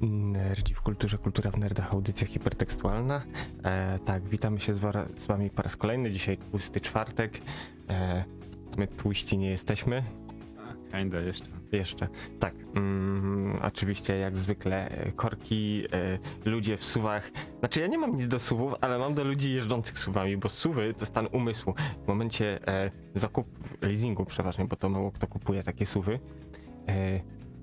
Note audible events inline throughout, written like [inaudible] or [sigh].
Nerdzi w kulturze, kultura w nerdach, audycja hipertekstualna. E, tak, witamy się z, z wami po raz kolejny. Dzisiaj tłusty czwartek. E, my tłuści nie jesteśmy. Kinda jeszcze. Jeszcze. Tak. Mm, oczywiście jak zwykle e, korki, e, ludzie w suwach. Znaczy ja nie mam nic do suwów, ale mam do ludzi jeżdżących suwami, bo suwy to stan umysłu. W momencie e, zakup leasingu przeważnie, bo to mało kto kupuje takie suwy.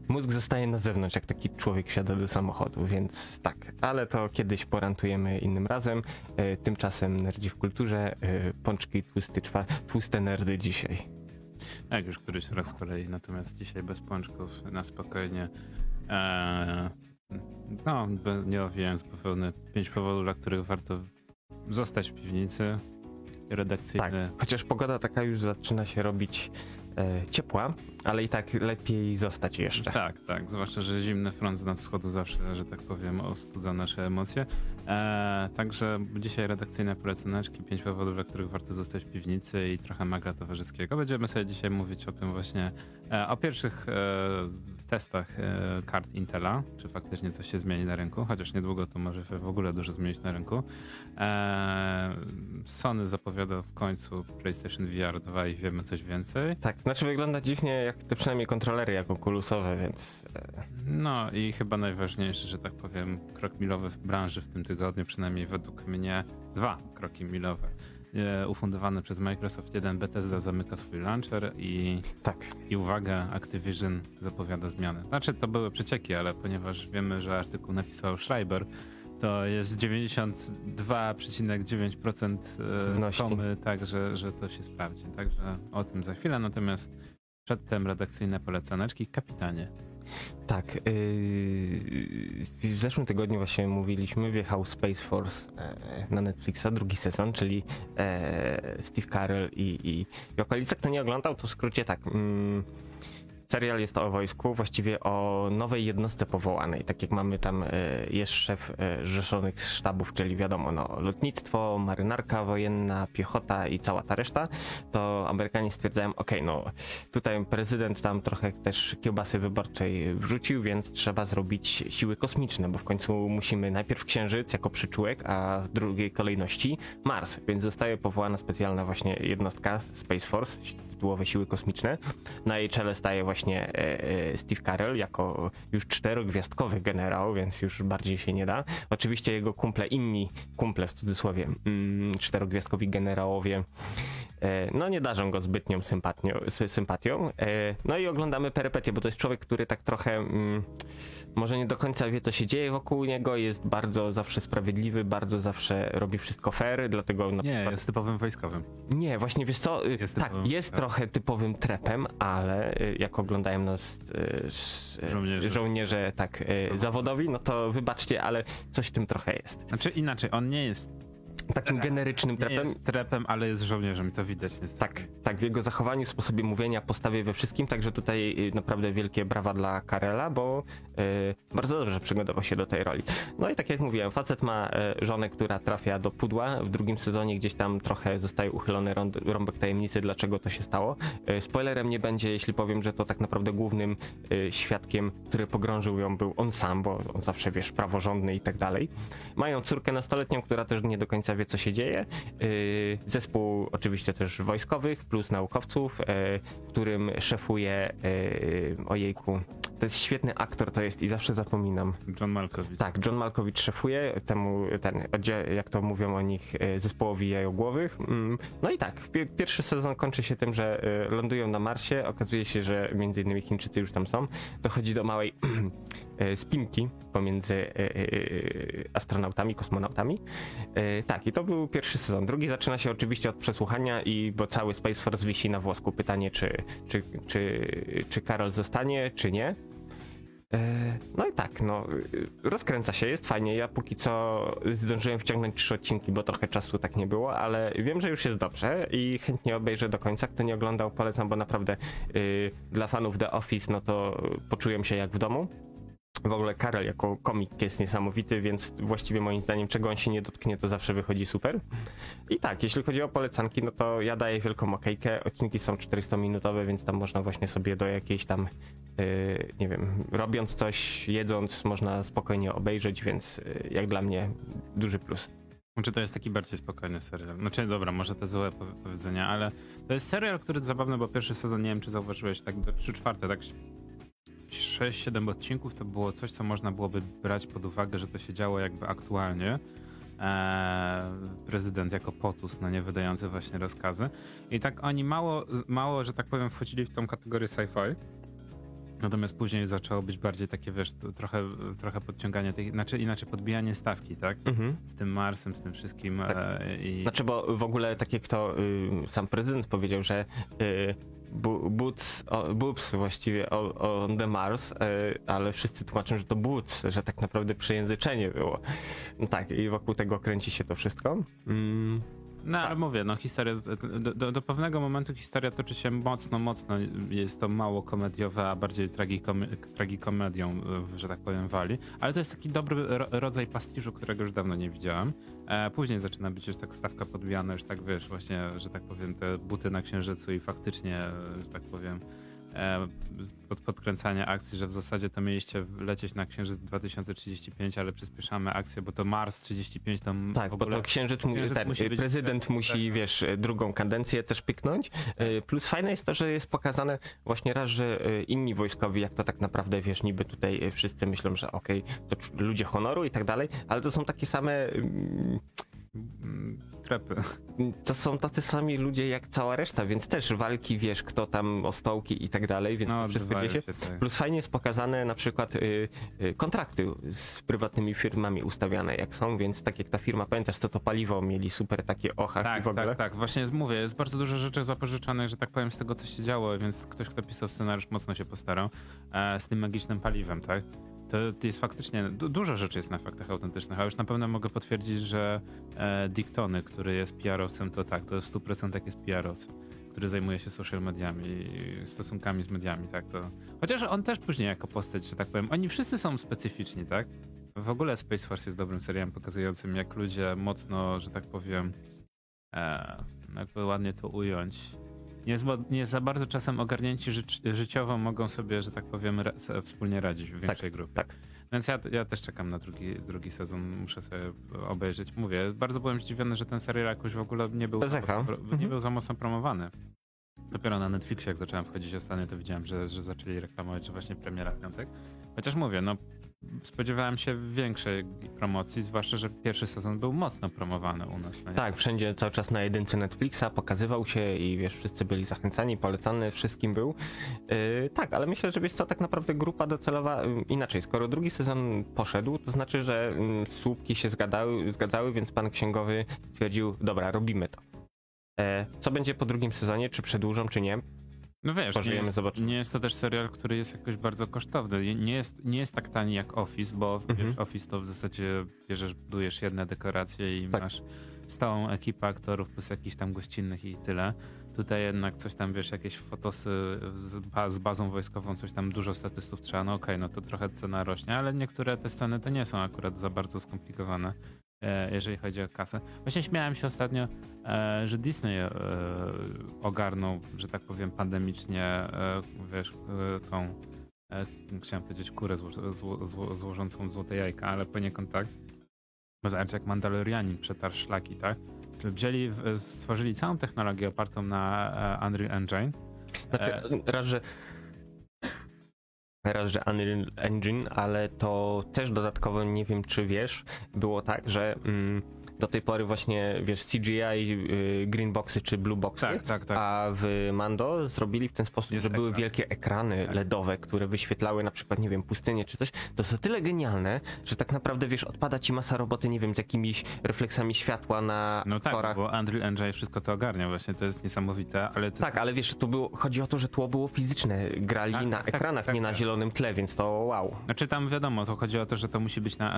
Mózg zostaje na zewnątrz, jak taki człowiek wsiada do samochodu, więc tak. Ale to kiedyś porantujemy innym razem. E, tymczasem nerdzi w kulturze, e, pączki tłusty czwa- tłuste nerdy dzisiaj. Jak już któryś raz z kolei, natomiast dzisiaj bez pączków, na spokojnie. Eee, no, nie owijając bawełny. Pięć powodów, dla których warto zostać w piwnicy. Redakcyjny. Tak, chociaż pogoda taka już zaczyna się robić e, ciepła, ale i tak lepiej zostać jeszcze. Tak, tak. Zwłaszcza, że zimny front z wschodu zawsze, że tak powiem, ostudza nasze emocje. Eee, także dzisiaj redakcyjne poleceneczki, pięć powodów, dla których warto zostać w piwnicy i trochę magra towarzyskiego. Będziemy sobie dzisiaj mówić o tym właśnie, e, o pierwszych e, testach e, kart Intela, czy faktycznie coś się zmieni na rynku, chociaż niedługo to może w ogóle dużo zmienić na rynku. Eee, Sony zapowiada w końcu PlayStation VR 2 i wiemy coś więcej. Tak, znaczy wygląda dziwnie jak te przynajmniej kontrolery jak okulusowe, więc e, No i chyba najważniejszy, że tak powiem, krok milowy w branży w tym tygodniu, przynajmniej według mnie dwa kroki milowe. E, Ufundowany przez Microsoft jeden Bethesda zamyka swój launcher i, tak. i uwaga, Activision zapowiada zmiany. Znaczy to były przecieki, ale ponieważ wiemy, że artykuł napisał Schreiber, to jest 92,9% e, Pewności. komy, tak, że, że to się sprawdzi. Także o tym za chwilę, natomiast przedtem redakcyjne polecaneczki. Kapitanie. Tak, yy, w zeszłym tygodniu właśnie mówiliśmy, wjechał Space Force e, na Netflixa, drugi sezon, czyli e, Steve Carell i, i, i okolice. Kto nie oglądał, to w skrócie tak. Serial jest o wojsku, właściwie o nowej jednostce powołanej. Tak jak mamy tam, e, jest szef e, rzeszonych sztabów, czyli wiadomo, no, lotnictwo, marynarka wojenna, piechota i cała ta reszta, to Amerykanie stwierdzają, okej, no tutaj prezydent tam trochę też kiełbasy wyborczej wrzucił, więc trzeba zrobić siły kosmiczne, bo w końcu musimy najpierw Księżyc jako przyczółek, a w drugiej kolejności Mars, więc zostaje powołana specjalna właśnie jednostka Space Force, tytułowe siły kosmiczne. Na jej czele staje właśnie e, e, Steve Carell jako już czterogwiazdkowy generał, więc już bardziej się nie da. Oczywiście jego kumple, inni kumple w cudzysłowie, mm, czterogwiazdkowi generałowie E, no nie darzą go zbytnią sympatią, sy- sympatią. No i oglądamy perypetie, bo to jest człowiek, który tak trochę mm, może nie do końca wie, co się dzieje wokół niego, jest bardzo zawsze sprawiedliwy, bardzo zawsze robi wszystko fair, dlatego Nie, przykład... jest typowym wojskowym. Nie, właśnie wiesz co, y, Jest tak, typowym, jest trochę typowym trepem, ale y, jak oglądają nas y, Żołnierze. żołnierze tak zawodowi, no to wybaczcie, ale coś w tym trochę jest. Znaczy inaczej, on nie jest, Takim generycznym nie trepem. jest trepem, ale jest żołnierzem to widać niestety. Tak, tak, w jego zachowaniu, sposobie mówienia, postawie we wszystkim, także tutaj y, naprawdę wielkie brawa dla Karela, bo y, bardzo dobrze przygotował się do tej roli. No i tak jak mówiłem, facet ma y, żonę, która trafia do pudła, w drugim sezonie gdzieś tam trochę zostaje uchylony rąd- rąbek tajemnicy, dlaczego to się stało. Y, spoilerem nie będzie, jeśli powiem, że to tak naprawdę głównym y, świadkiem, który pogrążył ją był on sam, bo on zawsze, wiesz, praworządny i tak dalej. Mają córkę nastoletnią, która też nie do końca wie, co się dzieje. Yy, Zespół oczywiście też wojskowych, plus naukowców, yy, którym szefuje, yy, ojejku, to jest świetny aktor, to jest i zawsze zapominam. John Malkovich. Tak, John Malkowicz szefuje temu, ten, jak to mówią o nich, zespołowi jajogłowych. Mm, No i tak, pi- pierwszy sezon kończy się tym, że lądują na Marsie, okazuje się, że między innymi Chińczycy już tam są. Dochodzi do małej [clears throat] spinki pomiędzy yy, yy, astronautami, kosmonautami. Yy, tak, i to był pierwszy sezon. Drugi zaczyna się oczywiście od przesłuchania i bo cały Space Force wisi na włosku. Pytanie, czy, czy, czy, czy Karol zostanie, czy nie. E, No i tak, no, rozkręca się, jest fajnie. Ja póki co zdążyłem wciągnąć trzy odcinki, bo trochę czasu tak nie było, ale wiem, że już jest dobrze i chętnie obejrzę do końca. Kto nie oglądał, polecam, bo naprawdę y, dla fanów The Office, no to poczułem się jak w domu. W ogóle Karel jako komik jest niesamowity, więc właściwie moim zdaniem czego on się nie dotknie, to zawsze wychodzi super. I tak, jeśli chodzi o polecanki, no to ja daję wielką okejkę. Odcinki są 400-minutowe, więc tam można właśnie sobie do jakiejś tam, yy, nie wiem, robiąc coś, jedząc, można spokojnie obejrzeć, więc yy, jak dla mnie duży plus. Czy to jest taki bardziej spokojny serial? Znaczy, dobra, może to złe powiedzenia, ale to jest serial, który zabawny, bo pierwszy sezon, nie wiem czy zauważyłeś, tak do 3 czwarte, tak 6-7 odcinków to było coś, co można byłoby brać pod uwagę, że to się działo jakby aktualnie. Eee, prezydent jako potus, no nie wydający właśnie rozkazy. I tak oni mało, mało, że tak powiem, wchodzili w tą kategorię sci-fi. Natomiast później zaczęło być bardziej takie, wiesz, trochę, trochę podciąganie tej, znaczy inaczej podbijanie stawki, tak? Mhm. Z tym Marsem, z tym wszystkim. Tak. E, i... Znaczy, bo w ogóle tak jak to y, sam prezydent powiedział, że y, Boots, Boobs właściwie on the Mars, y, ale wszyscy tłumaczą, że to Boots, że tak naprawdę przejęzyczenie było. No tak, i wokół tego kręci się to wszystko. Mm. No ale mówię, no historia, do, do, do, pewnego momentu historia toczy się mocno, mocno, jest to mało komediowe, a bardziej tragikom, tragikomedią, że tak powiem, wali. Ale to jest taki dobry rodzaj pastiżu, którego już dawno nie widziałem. E, później zaczyna być już tak stawka podbijana, już tak wiesz, właśnie, że tak powiem, te buty na księżycu i faktycznie, że tak powiem, E, pod, podkręcania akcji, że w zasadzie to mieliście lecieć na Księżyc 2035, ale przyspieszamy akcję, bo to Mars 35 tam Tak, bo to Księżyc, księżyc ten, musi być, prezydent tak, musi, tak. wiesz, drugą kadencję też pyknąć. E, plus fajne jest to, że jest pokazane właśnie raz, że e, inni wojskowi, jak to tak naprawdę, wiesz, niby tutaj wszyscy myślą, że okej, okay, to ludzie honoru i tak dalej, ale to są takie same mm, trepy. To są tacy sami ludzie jak cała reszta, więc też walki, wiesz, kto tam o stołki i tak dalej, więc no, wszystko dzieje się. Tak. Plus fajnie jest pokazane na przykład y, y, kontrakty z prywatnymi firmami ustawiane jak są, więc tak jak ta firma, pamiętasz, to to paliwo mieli super takie ochach tak, w ogóle. Tak, tak, właśnie mówię, jest bardzo dużo rzeczy zapożyczanych, że tak powiem, z tego co się działo, więc ktoś, kto pisał scenariusz mocno się postarał e, z tym magicznym paliwem, tak? To jest faktycznie, dużo rzeczy jest na faktach autentycznych, a już na pewno mogę potwierdzić, że e, Dick Tony, który jest PR-owcem, to tak, to w 100% jest PR-owcem, który zajmuje się social mediami, stosunkami z mediami, tak, to... Chociaż on też później jako postać, że tak powiem, oni wszyscy są specyficzni, tak? W ogóle Space Force jest dobrym serialem pokazującym, jak ludzie mocno, że tak powiem, e, jakby ładnie to ująć, nie, nie za bardzo czasem ogarnięci życiowo mogą sobie, że tak powiem, wspólnie radzić w większej tak, grupie. Tak. Więc ja, ja też czekam na drugi, drugi sezon, muszę sobie obejrzeć. Mówię, bardzo byłem zdziwiony, że ten serial jakoś w ogóle nie był, za mocno, nie mhm. był za mocno promowany. Dopiero na Netflixie, jak zacząłem wchodzić ostatnio, to widziałem, że, że zaczęli reklamować, że właśnie premiera w piątek. Chociaż mówię, no spodziewałem się większej promocji, zwłaszcza, że pierwszy sezon był mocno promowany u nas. No tak, wszędzie cały czas na jedynce Netflixa pokazywał się i wiesz, wszyscy byli zachęcani, polecany, wszystkim był. Yy, tak, ale myślę, że jest to tak naprawdę grupa docelowa yy, inaczej. Skoro drugi sezon poszedł, to znaczy, że yy, słupki się zgadzały, zgadzały, więc pan księgowy stwierdził, dobra, robimy to. E, co będzie po drugim sezonie, czy przedłużą, czy nie? No wiesz, nie jest, nie jest, to też serial, który jest jakoś bardzo kosztowny. Nie jest, nie jest tak tani jak Office, bo mhm. wiesz, Office to w zasadzie bierzesz, budujesz jedne dekoracje i tak. masz stałą ekipę aktorów plus jakichś tam gościnnych i tyle. Tutaj jednak coś tam, wiesz, jakieś fotosy z, z bazą wojskową, coś tam dużo statystów trzeba, no okej, okay, no to trochę cena rośnie, ale niektóre te sceny to nie są akurat za bardzo skomplikowane. E, jeżeli chodzi o kasę. Właśnie śmiałem się ostatnio, e, że Disney e, ogarnął, że tak powiem, pandemicznie, wiesz, tą, chciałem powiedzieć kurę zło, zło, zło, złożącą złote jajka, ale poniekąd tak. Zobacz, jak Mandalorianin przetarł szlaki, tak? Wzięli, stworzyli całą technologię opartą na Unreal Engine. Znaczy, raz, że raz, że Unreal Engine, ale to też dodatkowo nie wiem, czy wiesz, było tak, że mm, do tej pory właśnie, wiesz, CGI, y, green boxy czy blue boxy, tak, tak, tak. a w Mando zrobili w ten sposób, Jest że ekran. były wielkie ekrany tak. LEDowe, które wyświetlały na przykład, nie wiem, pustynię czy coś. To jest o tyle genialne, że tak naprawdę, wiesz, odpada ci masa roboty, nie wiem, z jakimiś refleksami światła na No tak, bo Unreal Engine wszystko to ogarnia, właśnie to jest niesamowite, ale... To... Tak, ale wiesz, tu było, chodzi o to, że tło było fizyczne, grali tak, na tak, ekranach, tak, nie na tak. zielonym tle, więc to wow. Znaczy tam wiadomo, to chodzi o to, że to musi być na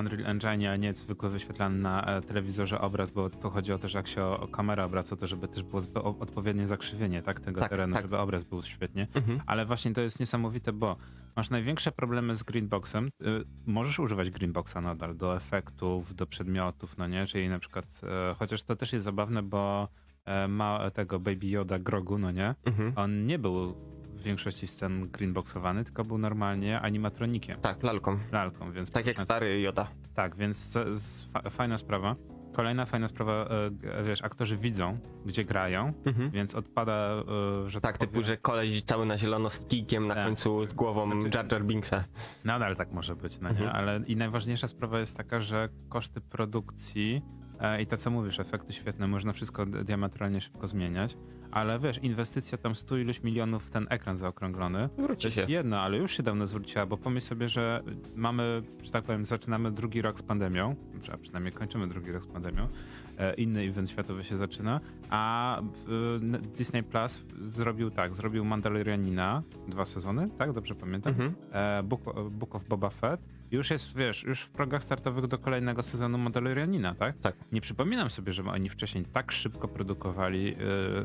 Unreal Engine, a nie zwykle wyświetlany na e, telewizorze obraz, bo tu chodzi o to, że jak się o, o kamerę obraca, to żeby też było odpowiednie zakrzywienie tak, tego Tak, terenu, tak. żeby obraz był świetnie. Mhm. Ale właśnie to jest niesamowite, bo masz największe problemy z greenboxem. Y, możesz używać greenboxa nadal do efektów, do przedmiotów, no nie? Czyli na przykład, e, chociaż to też jest zabawne, bo e, ma tego Baby Yoda Grogu, no nie? Mhm. On nie był większości scen greenboxowany, tylko był normalnie animatronikiem, Tak, lalką. lalką, więc Tak jak stary Joda. tak, więc fajna sprawa. Kolejna fajna sprawa, e, wiesz, aktorzy widzą, gdzie grają, Mhm. więc odpada, e, że Tak, typu, powiem- że koleś cały na zielono z kijkiem na Tak. końcu z głową Znaczy- Jar Jar Binksa. Nadal tak może być, no nie? Mhm. Ale i najważniejsza sprawa jest taka, że koszty produkcji i to co mówisz, efekty świetne, można wszystko di- diametralnie szybko zmieniać, ale wiesz, inwestycja tam 100 iluś milionów w ten ekran zaokrąglony, to Wróci jest się. jedno, ale już się dawno zwróciła, bo pomyśl sobie, że mamy, że tak powiem, zaczynamy drugi rok z pandemią, a przynajmniej kończymy drugi rok z pandemią, e, inny event światowy się zaczyna, a Disney Plus zrobił tak, zrobił Mandalorianina, dwa sezony, tak? Dobrze pamiętam? Mhm. e, Book, Book of Boba Fett. Już jest, wiesz, już w progach startowych do kolejnego sezonu Mandalorianina, tak? Tak. Nie przypominam sobie, żeby oni wcześniej tak szybko produkowali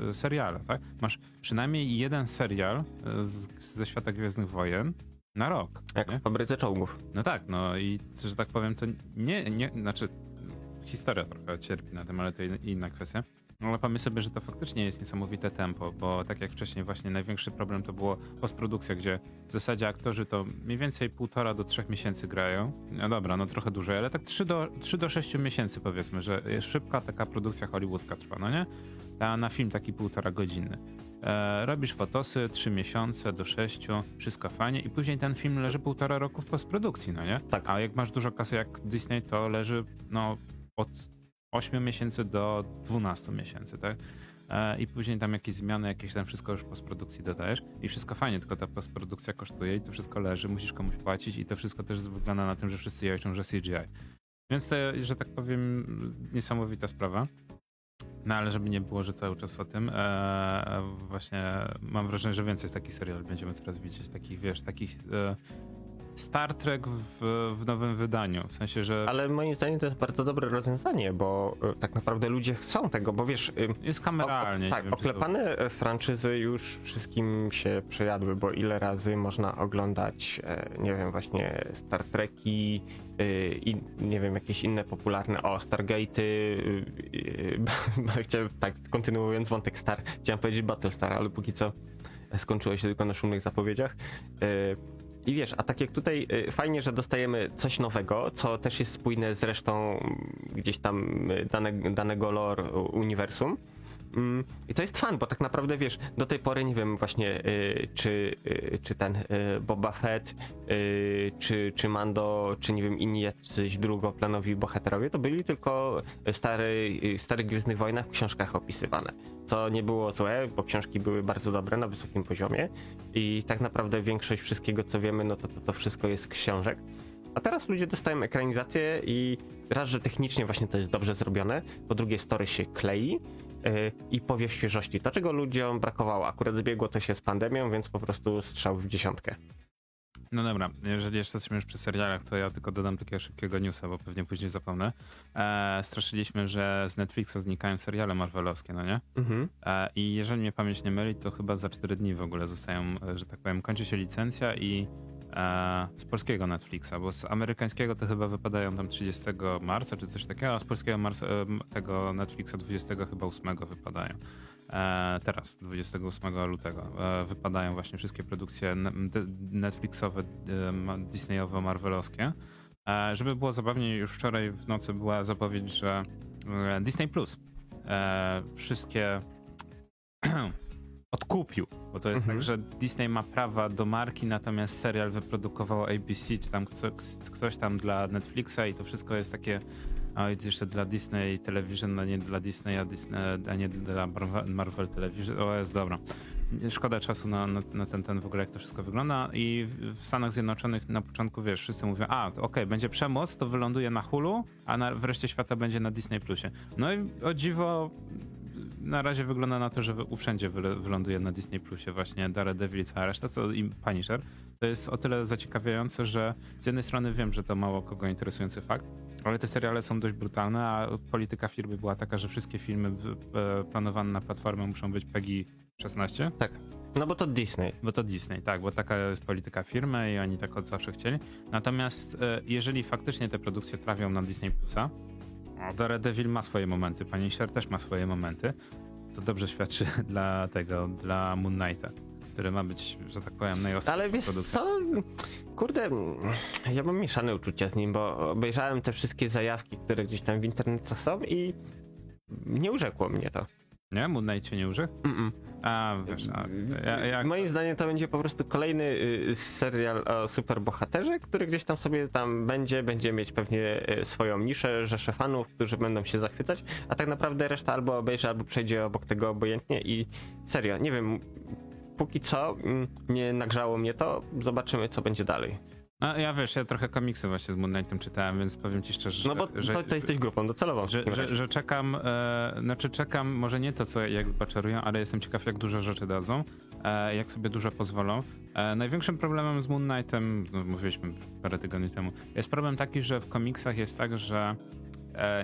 e, seriale, tak? Masz przynajmniej jeden serial e, z, ze świata Gwiezdnych Wojen na rok. Jak nie? w fabryce czołgów. No tak, no i że tak powiem, to nie, nie, znaczy historia trochę cierpi na tym, ale to in- inna kwestia. No, Ale pomyśl sobie, że to faktycznie jest niesamowite tempo, bo tak jak wcześniej właśnie największy problem to było postprodukcja, gdzie w zasadzie aktorzy to mniej więcej półtora do trzech miesięcy grają. No dobra, no trochę dłużej, ale tak 3 do, 3 do 6 miesięcy powiedzmy, że jest szybka taka produkcja hollywoodzka trwa, no nie? A na film taki półtora godziny. E, robisz fotosy, 3 miesiące do 6, wszystko fajnie i później ten film leży półtora roku w postprodukcji, no nie? Tak. A jak masz dużo kasy jak Disney, to leży no od 8 miesięcy do 12 miesięcy, tak? E, I później tam jakieś zmiany, jakieś tam wszystko już postprodukcji dodajesz i wszystko fajnie, tylko ta postprodukcja kosztuje i to wszystko leży, musisz komuś płacić i to wszystko też wygląda na tym, że wszyscy jajczą, że CGI. Więc to, że tak powiem, niesamowita sprawa. No ale żeby nie było, że cały czas o tym, e, właśnie mam wrażenie, że więcej takich seriali będziemy teraz widzieć, takich, wiesz, takich e, Star Trek w, w nowym wydaniu, w sensie, że Ale moim zdaniem to jest bardzo dobre rozwiązanie, bo y, tak naprawdę ludzie chcą tego, bo wiesz, jest o, o, kameralnie. nie tak, wiem, czy to- oklepane e, franczyzy już wszystkim się przejadły, bo ile razy można oglądać, e, nie wiem, właśnie Star Treki i nie wiem, jakieś inne popularne, o, Stargate'y, [laughs] chciałem, tak, kontynuując wątek Star, chciałem powiedzieć Battlestar, ale póki co skończyło się tylko na szumnych zapowiedziach. I wiesz, a tak jak tutaj y, fajnie, że dostajemy coś nowego, co też jest spójne z resztą gdzieś tam y, dane, danego lore uniwersum. Mm, I to jest fan, bo tak naprawdę wiesz, do tej pory nie wiem właśnie, y, czy, y, czy ten y, Boba Fett, y, czy, czy Mando, czy nie wiem, inni jacyś drugoplanowi bohaterowie, to byli tylko stary, y, starych Gwiezdnych Wojnach w książkach opisywane. Co nie było złe, bo książki były bardzo dobre na wysokim poziomie i tak naprawdę większość wszystkiego, co wiemy, no to to, to wszystko jest książek. A teraz ludzie dostają ekranizację i raz, że technicznie właśnie to jest dobrze zrobione, po drugie story się klei i powiew świeżości. To, czego ludziom brakowało. Akurat zbiegło to się z pandemią, więc po prostu strzał w dziesiątkę. No dobra, jeżeli jeszcze jesteśmy już przy serialach, to ja tylko dodam takiego szybkiego newsa, bo pewnie później zapomnę. E, straszyliśmy, że z Netflixa znikają seriale marvelowskie, no nie? Mhm. E, I jeżeli mnie pamięć nie myli, to chyba za 4 dni w ogóle zostają, e, że tak powiem, kończy się licencja i e, z polskiego Netflixa, bo z amerykańskiego to chyba wypadają tam 30 marca czy coś takiego, a z polskiego marca, tego Netflixa 20 chyba 8 wypadają. E, teraz, 28 lutego, e, wypadają właśnie wszystkie produkcje Netflixowe, Disneyowe, Marvelowskie. E, żeby było zabawniej, już wczoraj w nocy była zapowiedź, że e, Disney Plus e, wszystkie [clears throat] odkupił, bo to jest Mhm. tak, że Disney ma prawa do marki, natomiast serial wyprodukowało ABC, czy tam kto, ktoś tam dla Netflixa i to wszystko jest takie a jest jeszcze dla Disney Television, a nie dla Disney, a, Disney, a nie dla Marvel- Marvel Television. O, jest dobra. Szkoda czasu na, na, na ten, ten w ogóle, jak to wszystko wygląda. I w Stanach Zjednoczonych na początku, wiesz, wszyscy mówią, a, okej, będzie przemoc, to wyląduje na Hulu, a na, w reszcie świata będzie na Disney Plusie. No i o dziwo na razie wygląda na to, że wszędzie wyląduje na Disney Plusie właśnie Daredevil i cała reszta, co i Punisher. To jest o tyle zaciekawiające, że z jednej strony wiem, że to mało kogo interesujący fakt, ale te seriale są dość brutalne, a polityka firmy była taka, że wszystkie filmy e, planowane na platformę muszą być PEGI 16. Tak. No bo to Disney. Bo to Disney, tak, bo taka jest polityka firmy i oni tak od zawsze chcieli. Natomiast e, jeżeli faktycznie te produkcje trafią na Disney Plusa, Daredevil ma swoje momenty, Punisher też ma swoje momenty, to dobrze świadczy [laughs] dla tego, dla Moon Knighta, który ma być, że tak powiem, najostrzejszą Ale wiesz co, kurde, ja mam mieszane uczucia z nim, bo obejrzałem te wszystkie zajawki, które gdzieś tam w internecie są i nie urzekło mnie to. Nie? Moon Knight się nie uży? Mm-mm. A, wiesz, a, ja, ja, Moim zdaniem to będzie po prostu kolejny y, serial o superbohaterze, który gdzieś tam sobie tam będzie, będzie mieć pewnie y, swoją niszę, rzeszę fanów, którzy będą się zachwycać, a tak naprawdę reszta albo obejrzy, albo przejdzie obok tego obojętnie i serio, nie wiem, póki co mm, nie nagrzało mnie to, zobaczymy co będzie dalej. No, ja wiesz, ja trochę komiksy właśnie z Moon Knightem czytałem, więc powiem ci szczerze, No bo że, to, to jesteś grupą docelową. że, że, że czekam, e, znaczy czekam, może nie to, co jak zbaczerują, ale jestem ciekaw, jak dużo rzeczy dadzą, e, jak sobie dużo pozwolą. E, największym problemem z Moon Knightem, no, mówiliśmy parę tygodni temu, jest problem taki, że w komiksach jest tak, że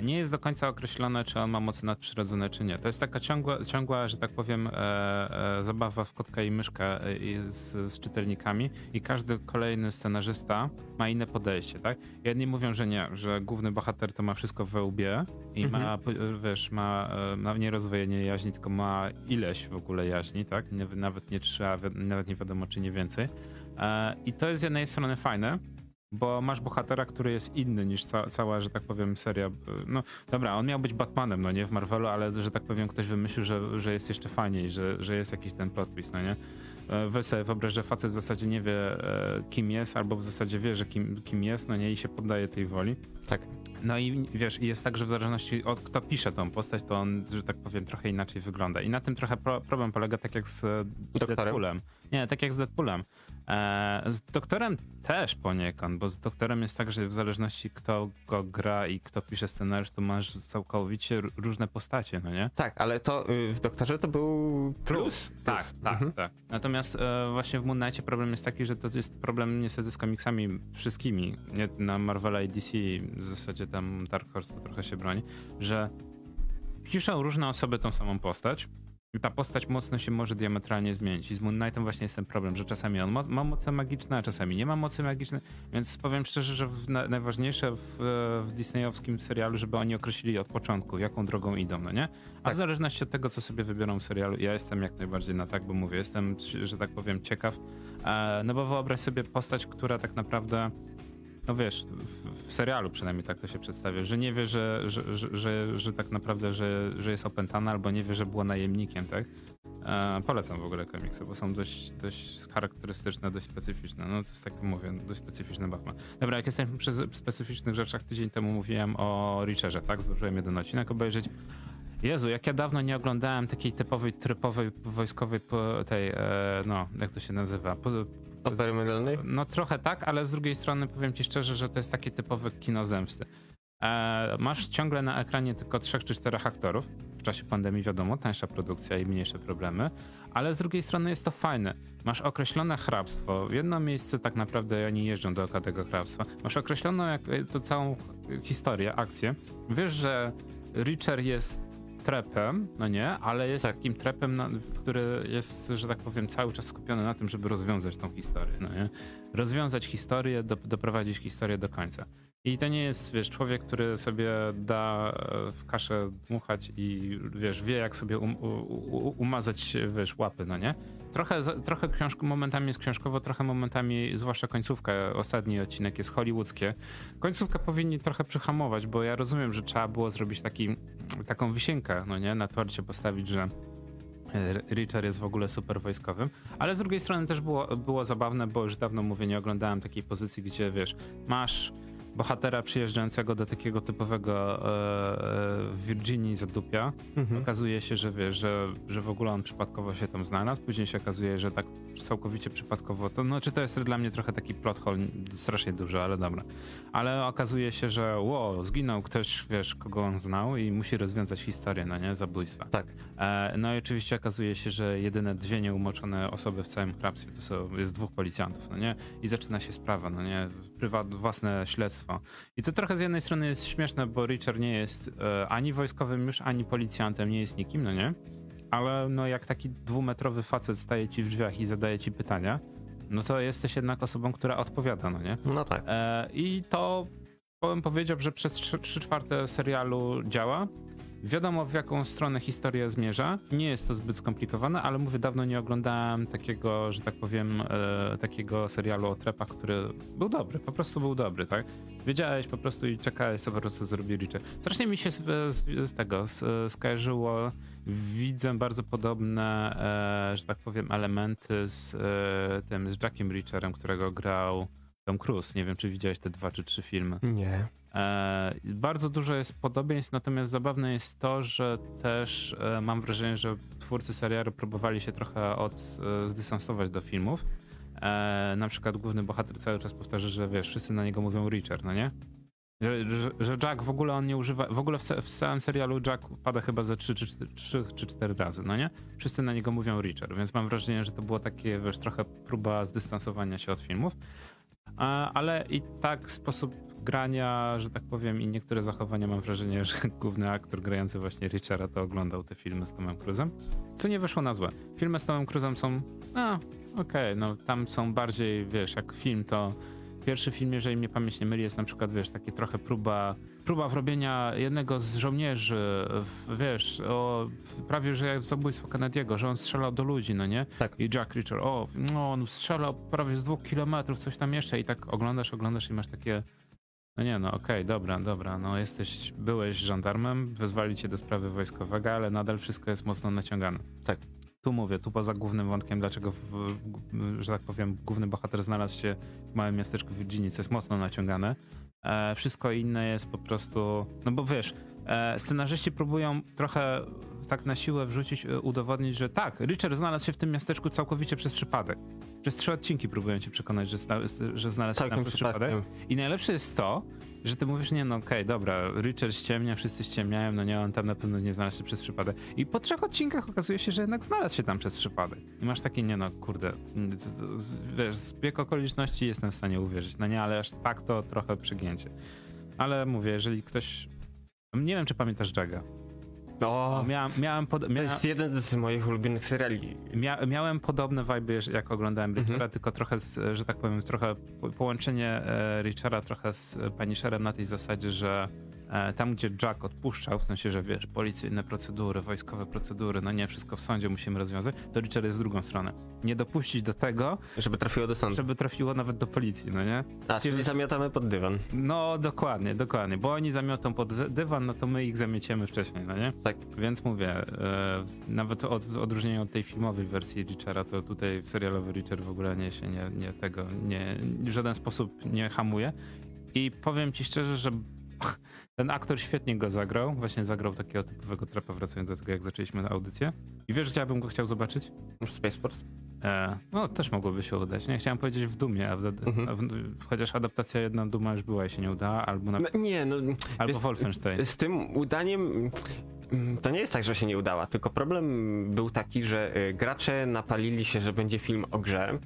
nie jest do końca określone, czy on ma moce nadprzyrodzone, czy nie. To jest taka ciągła, ciągła że tak powiem, e, e, zabawa w kotka i myszkę e, z, z czytelnikami i każdy kolejny scenarzysta ma inne podejście, tak? Jedni mówią, że nie, że główny bohater to ma wszystko we łbie i Mhm. ma, wiesz, ma, e, ma nie rozwojenie jaźni, tylko ma ileś w ogóle jaźni, tak? Nawet nie trzy, a nawet nie wiadomo, czy nie więcej. E, I to jest z jednej strony fajne, bo masz bohatera, który jest inny niż ca cała, że tak powiem, seria. No dobra, on miał być Batmanem, no nie w Marvelu, ale że tak powiem, ktoś wymyślił, że, że jest jeszcze fajniej, że, że jest jakiś ten plot twist, no nie? E, Weź sobie wyobraź, że facet w zasadzie nie wie, e, kim jest, albo w zasadzie wie, że kim, kim jest, no nie, i się poddaje tej woli. Tak. No i wiesz, i jest tak, że w zależności od kto pisze tą postać, to on, że tak powiem, trochę inaczej wygląda. I na tym trochę pro, problem polega, tak jak z e, Doktorem? Deadpoolem. Nie, tak jak z Deadpoolem. E, z doktorem też poniekąd, bo z doktorem jest tak, że w zależności kto go gra i kto pisze scenariusz, to masz całkowicie różne postacie, no nie? Tak, ale to y, w Doktorze to był plus. Tak, Plus. tak, Mhm. tak. Natomiast e, właśnie w Moon Knightie problem jest taki, że to jest problem niestety z komiksami wszystkimi. Nie, na Marvela i DC w zasadzie tam Dark Horse to trochę się broni, że piszą różne osoby tą samą postać i ta postać mocno się może diametralnie zmienić. I z Moon Knightem właśnie jest ten problem, że czasami on ma, moce magiczne, a czasami nie ma mocy magicznej, więc powiem szczerze, że na, najważniejsze w, w disneyowskim serialu, żeby oni określili od początku, jaką drogą idą, no nie? A Tak. w zależności od tego, co sobie wybiorą w serialu, ja jestem jak najbardziej na tak, bo mówię, jestem, że tak powiem, ciekaw. E, no bo wyobraź sobie postać, która tak naprawdę, no wiesz, w, serialu przynajmniej tak to się przedstawia, że nie wie, że, że, że, że, tak naprawdę, że, że jest opętana, albo nie wie, że była najemnikiem, tak? E, polecam w ogóle komiksy, bo są dość, dość charakterystyczne, dość specyficzne. No to jest tak, mówię, dość specyficzny Batman. Dobra, jak jesteśmy przy specyficznych rzeczach, tydzień temu mówiłem o Richerze, tak? Zdążyłem jeden odcinek obejrzeć. Jezu, jak ja dawno nie oglądałem takiej typowej, trypowej, wojskowej, tej, e, no, jak to się nazywa? Po, Opery medalnej? no trochę tak, ale z drugiej strony powiem ci szczerze, że to jest takie typowe kino zemsty. E, masz ciągle na ekranie tylko trzech czy czterech aktorów. W czasie pandemii wiadomo, tańsza produkcja i mniejsze problemy, ale z drugiej strony jest to fajne. Masz określone hrabstwo. W jedno miejsce tak naprawdę oni jeżdżą dookoła tego hrabstwa. Masz określoną jak, to całą historię, akcję. Wiesz, że Richard jest trepem, no nie, ale jest Tak. takim trepem, na, który jest, że tak powiem, cały czas skupiony na tym, żeby rozwiązać tą historię, no nie? Rozwiązać historię, do, doprowadzić historię do końca. I to nie jest, wiesz, człowiek, który sobie da e, w kaszę dmuchać i, wiesz, wie jak sobie um, umazać, wiesz, łapy, no nie? Trochę, trochę książk momentami jest książkowo, trochę momentami, zwłaszcza końcówka, ostatni odcinek jest hollywoodzkie. Końcówkę powinni trochę przyhamować, bo ja rozumiem, że trzeba było zrobić taki, taką wisienkę, no nie? Na twardzie postawić, że e, Richard jest w ogóle super wojskowym, ale z drugiej strony też było, było zabawne, bo już dawno mówię, nie oglądałem takiej pozycji, gdzie wiesz, masz bohatera przyjeżdżającego do takiego typowego e, e, w Virginii zadupia. Mhm. Okazuje się, że wie, że, że w ogóle on przypadkowo się tam znalazł. Później się okazuje, że tak całkowicie przypadkowo. To, no, czy to jest dla mnie trochę taki plot hole, strasznie dużo, ale dobra. Ale okazuje się, że wow, zginął ktoś, wiesz, kogo on znał i musi rozwiązać historię, no nie, zabójstwa. Tak. E, no i oczywiście okazuje się, że jedyne dwie nieumoczone osoby w całym hrabstwie to są, jest dwóch policjantów, no nie? I zaczyna się sprawa, no nie? Prywat, własne śledztwo. I to trochę z jednej strony jest śmieszne, bo Richard nie jest e, ani wojskowym już, ani policjantem, nie jest nikim, no nie? Ale no jak taki dwumetrowy facet staje ci w drzwiach i zadaje ci pytania, no to jesteś jednak osobą, która odpowiada, no nie? No tak. E, I to bym powiedział, że przez 3 czwarte serialu działa. Wiadomo w jaką stronę historia zmierza. Nie jest to zbyt skomplikowane, ale mówię, dawno nie oglądałem takiego, że tak powiem, e, takiego serialu o trepach, który był dobry, po prostu był dobry, tak? Wiedziałeś po prostu i czekałeś, co po prostu zrobi Richard. Strasznie mi się z, z, z tego z, skojarzyło, widzę bardzo podobne, e, że tak powiem, elementy z e, tym, z Jackiem Richardem, którego grał Tom Cruise. Nie wiem, czy widziałeś te dwa czy trzy filmy. Nie. E, bardzo dużo jest podobieństw, natomiast zabawne jest to, że też e, mam wrażenie, że twórcy serialu próbowali się trochę od, e, zdystansować do filmów. Na przykład główny bohater cały czas powtarza, że wiesz, wszyscy na niego mówią Richard, no nie? Że, że, że Jack w ogóle on nie używa, w ogóle w, w całym serialu Jack pada chyba ze 3 czy 4, 3 czy 4 razy, no nie? Wszyscy na niego mówią Richard, więc mam wrażenie, że to było takie, wiesz, trochę próba zdystansowania się od filmów. Ale i tak sposób grania, że tak powiem, i niektóre zachowania mam wrażenie, że [laughs] główny aktor grający właśnie Richarda to oglądał te filmy z Tomem Cruzem. Co nie wyszło na złe. Filmy z Tomem Cruzem są, a, okej, okay, no tam są bardziej, wiesz, jak film to pierwszy film, jeżeli mnie pamięć nie myli, jest na przykład, wiesz, takie trochę próba, próba wrobienia jednego z żołnierzy, w, wiesz, o, prawie, że jak zabójstwo Kennedy'ego, że on strzelał do ludzi, no nie? Tak. I Jack Reacher, o, no on strzelał prawie z dwóch kilometrów, coś tam jeszcze i tak oglądasz, oglądasz i masz takie, no nie, no okej, okay, dobra, dobra, no jesteś, byłeś żandarmem, wezwali cię do sprawy wojskowego, ale nadal wszystko jest mocno naciągane. Tak tu mówię, tu poza głównym wątkiem, dlaczego, w, że tak powiem, główny bohater znalazł się w małym miasteczku w Virginii, co jest mocno naciągane. E, wszystko inne jest po prostu, no bo wiesz, e, scenarzyści próbują trochę tak na siłę wrzucić, e, udowodnić, że tak, Richard znalazł się w tym miasteczku całkowicie przez przypadek. Przez trzy odcinki próbują cię przekonać, że, że znalazł się tam przez przypadek. I najlepsze jest to, że ty mówisz, nie no okej, okay, dobra, Richard ściemnia, wszyscy ściemniają, no nie, on tam na pewno nie znalazł się przez przypadek. I po trzech odcinkach okazuje się, że jednak znalazł się tam przez przypadek. I masz takie, nie no, kurde, wiesz, zbieg okoliczności jestem w stanie uwierzyć, no nie, ale aż tak to trochę przygięcie. Ale mówię, jeżeli ktoś, nie wiem, czy pamiętasz Jaga. O, miałem, miałem pod, to jest jeden z moich ulubionych seriali. Mia, miałem podobne vibe, jak oglądałem Richarda, mhm. tylko trochę, z, że tak powiem, trochę połączenie e, Richarda trochę z Punisherem na tej zasadzie, że tam, gdzie Jack odpuszczał, w sensie, że wiesz, policyjne procedury, wojskowe procedury, no nie, wszystko w sądzie musimy rozwiązać, to Richard jest w drugą stronę. Nie dopuścić do tego, żeby trafiło do sądu. Żeby trafiło nawet do policji, no nie? A, czyli zamiatamy pod dywan. No, dokładnie, dokładnie, bo oni zamiotą pod dywan, no to my ich zamieciemy wcześniej, no nie? Tak. Więc mówię, e, nawet od, w odróżnieniu od tej filmowej wersji Richarda, to tutaj serialowy Richard w ogóle nie się nie, nie tego, nie, w żaden sposób nie hamuje. I powiem ci szczerze, że ten aktor świetnie go zagrał. Właśnie zagrał takiego typowego trapa, wracając do tego, jak zaczęliśmy audycję. I wiesz, ja bym go chciał zobaczyć? W Space Force? E, no, też mogłoby się udać. Nie chciałem powiedzieć w Dumie, a, w, mhm. a w, chociaż adaptacja jedna Duma już była i się nie udała, albo na... No, nie, no... Albo wiesz, Wolfenstein. Z tym udaniem... Mm, to nie jest tak, że się nie udała, tylko problem był taki, że y, gracze napalili się, że będzie film o grze,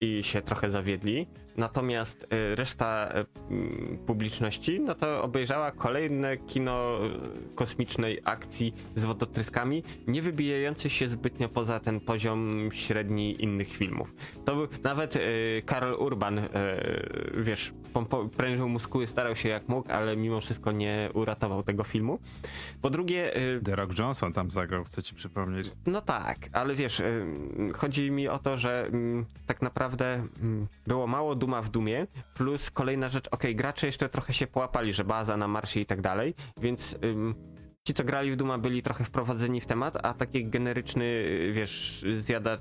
i się trochę zawiedli. Natomiast y, reszta y, mm, publiczności no to obejrzała kolejne kino y, kosmicznej akcji z wodotryskami, nie wybijające się zbytnio poza ten poziom średni innych filmów. To był nawet Karol Urban, wiesz, prężył muskuły, starał się jak mógł, ale mimo wszystko nie uratował tego filmu. Po drugie... The Rock Johnson tam zagrał, chcę ci przypomnieć. No tak, ale wiesz, chodzi mi o to, że mm, tak naprawdę mm, było mało duma w dumie, plus kolejna rzecz, ok, gracze jeszcze trochę się połapali, że baza na marsie i tak dalej, więc ym, ci, co grali w Duma, byli trochę wprowadzeni w temat, a taki generyczny, y, wiesz, zjadacz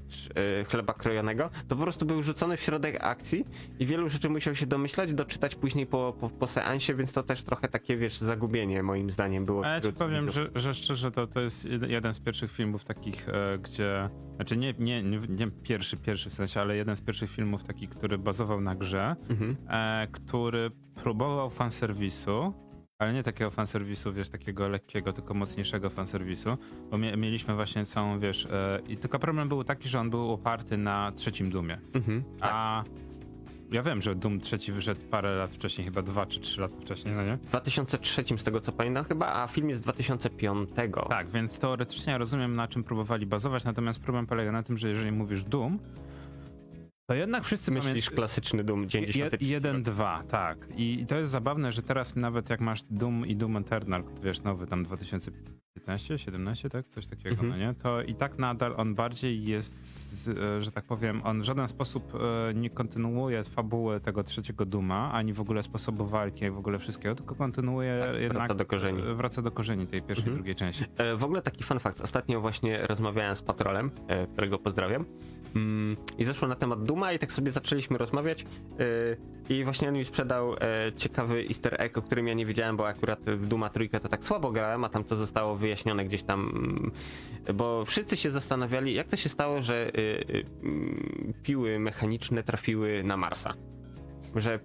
y, chleba krojonego, to po prostu był rzucony w środek akcji i wielu rzeczy musiał się domyślać, doczytać później po, po, po seansie, więc to też trochę takie, wiesz, zagubienie moim zdaniem było. A ja ci powiem, że, że szczerze to, to jest jed- jeden z pierwszych filmów takich, e, gdzie. Znaczy nie, nie, nie, nie pierwszy, pierwszy w sensie, ale jeden z pierwszych filmów taki, który bazował na grze, Mhm. e, który próbował fanserwisu, ale nie takiego fanserwisu, wiesz, takiego lekkiego, tylko mocniejszego fanserwisu, bo mie- mieliśmy właśnie całą, wiesz, e, i tylko problem był taki, że on był oparty na trzecim Dumie, Mhm. a ja wiem, że Doom trzeci wyszedł parę lat wcześniej, chyba dwa czy trzy lata wcześniej, no nie? W 2003 z tego co pamiętam chyba, a film jest z 2005. Tak, więc teoretycznie ja rozumiem, na czym próbowali bazować, natomiast problem polega na tym, że jeżeli mówisz Doom, to jednak wszyscy Myślisz klasyczny Doom 93. Je- jeden, dwa, tak. I to jest zabawne, że teraz nawet jak masz Doom i Doom Eternal, wiesz, nowy tam 2015, 17, tak? Coś takiego, Mhm. no nie? To i tak nadal on bardziej jest, e, że tak powiem, on w żaden sposób e, nie kontynuuje fabuły tego trzeciego Duma, ani w ogóle sposobu walki, w ogóle wszystkiego, tylko kontynuuje Tak, jednak... wraca do korzeni. e, Wraca do korzeni tej pierwszej, Mhm. drugiej części. W ogóle taki fun fact. Ostatnio właśnie rozmawiałem z patrolem, którego pozdrawiam. Mm, I zeszło na temat Duma i tak sobie zaczęliśmy rozmawiać e, i właśnie on mi sprzedał e, ciekawy easter egg, o którym ja nie wiedziałem, bo akurat w Duma trójkę to tak słabo grałem, a tam to zostało wyjaśnione gdzieś tam, mm, bo wszyscy się zastanawiali, jak to się stało, że e, mm, piły mechaniczne trafiły na Marsa że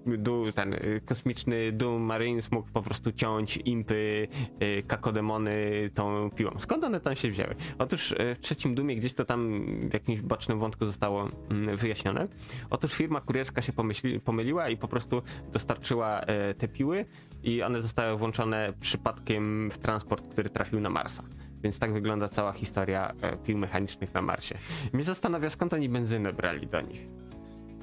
ten y, kosmiczny Doom Marines mógł po prostu ciąć impy, y, kakodemony tą piłą. Skąd one tam się wzięły? Otóż y, w trzecim Doomie gdzieś to tam w jakimś bocznym wątku zostało mm, wyjaśnione. Otóż firma kurierska się pomyśli, pomyliła i po prostu dostarczyła te piły i one zostały włączone przypadkiem w transport, który trafił na Marsa. Więc tak wygląda cała historia pił mechanicznych na Marsie. Mnie zastanawia, skąd oni benzynę brali do nich.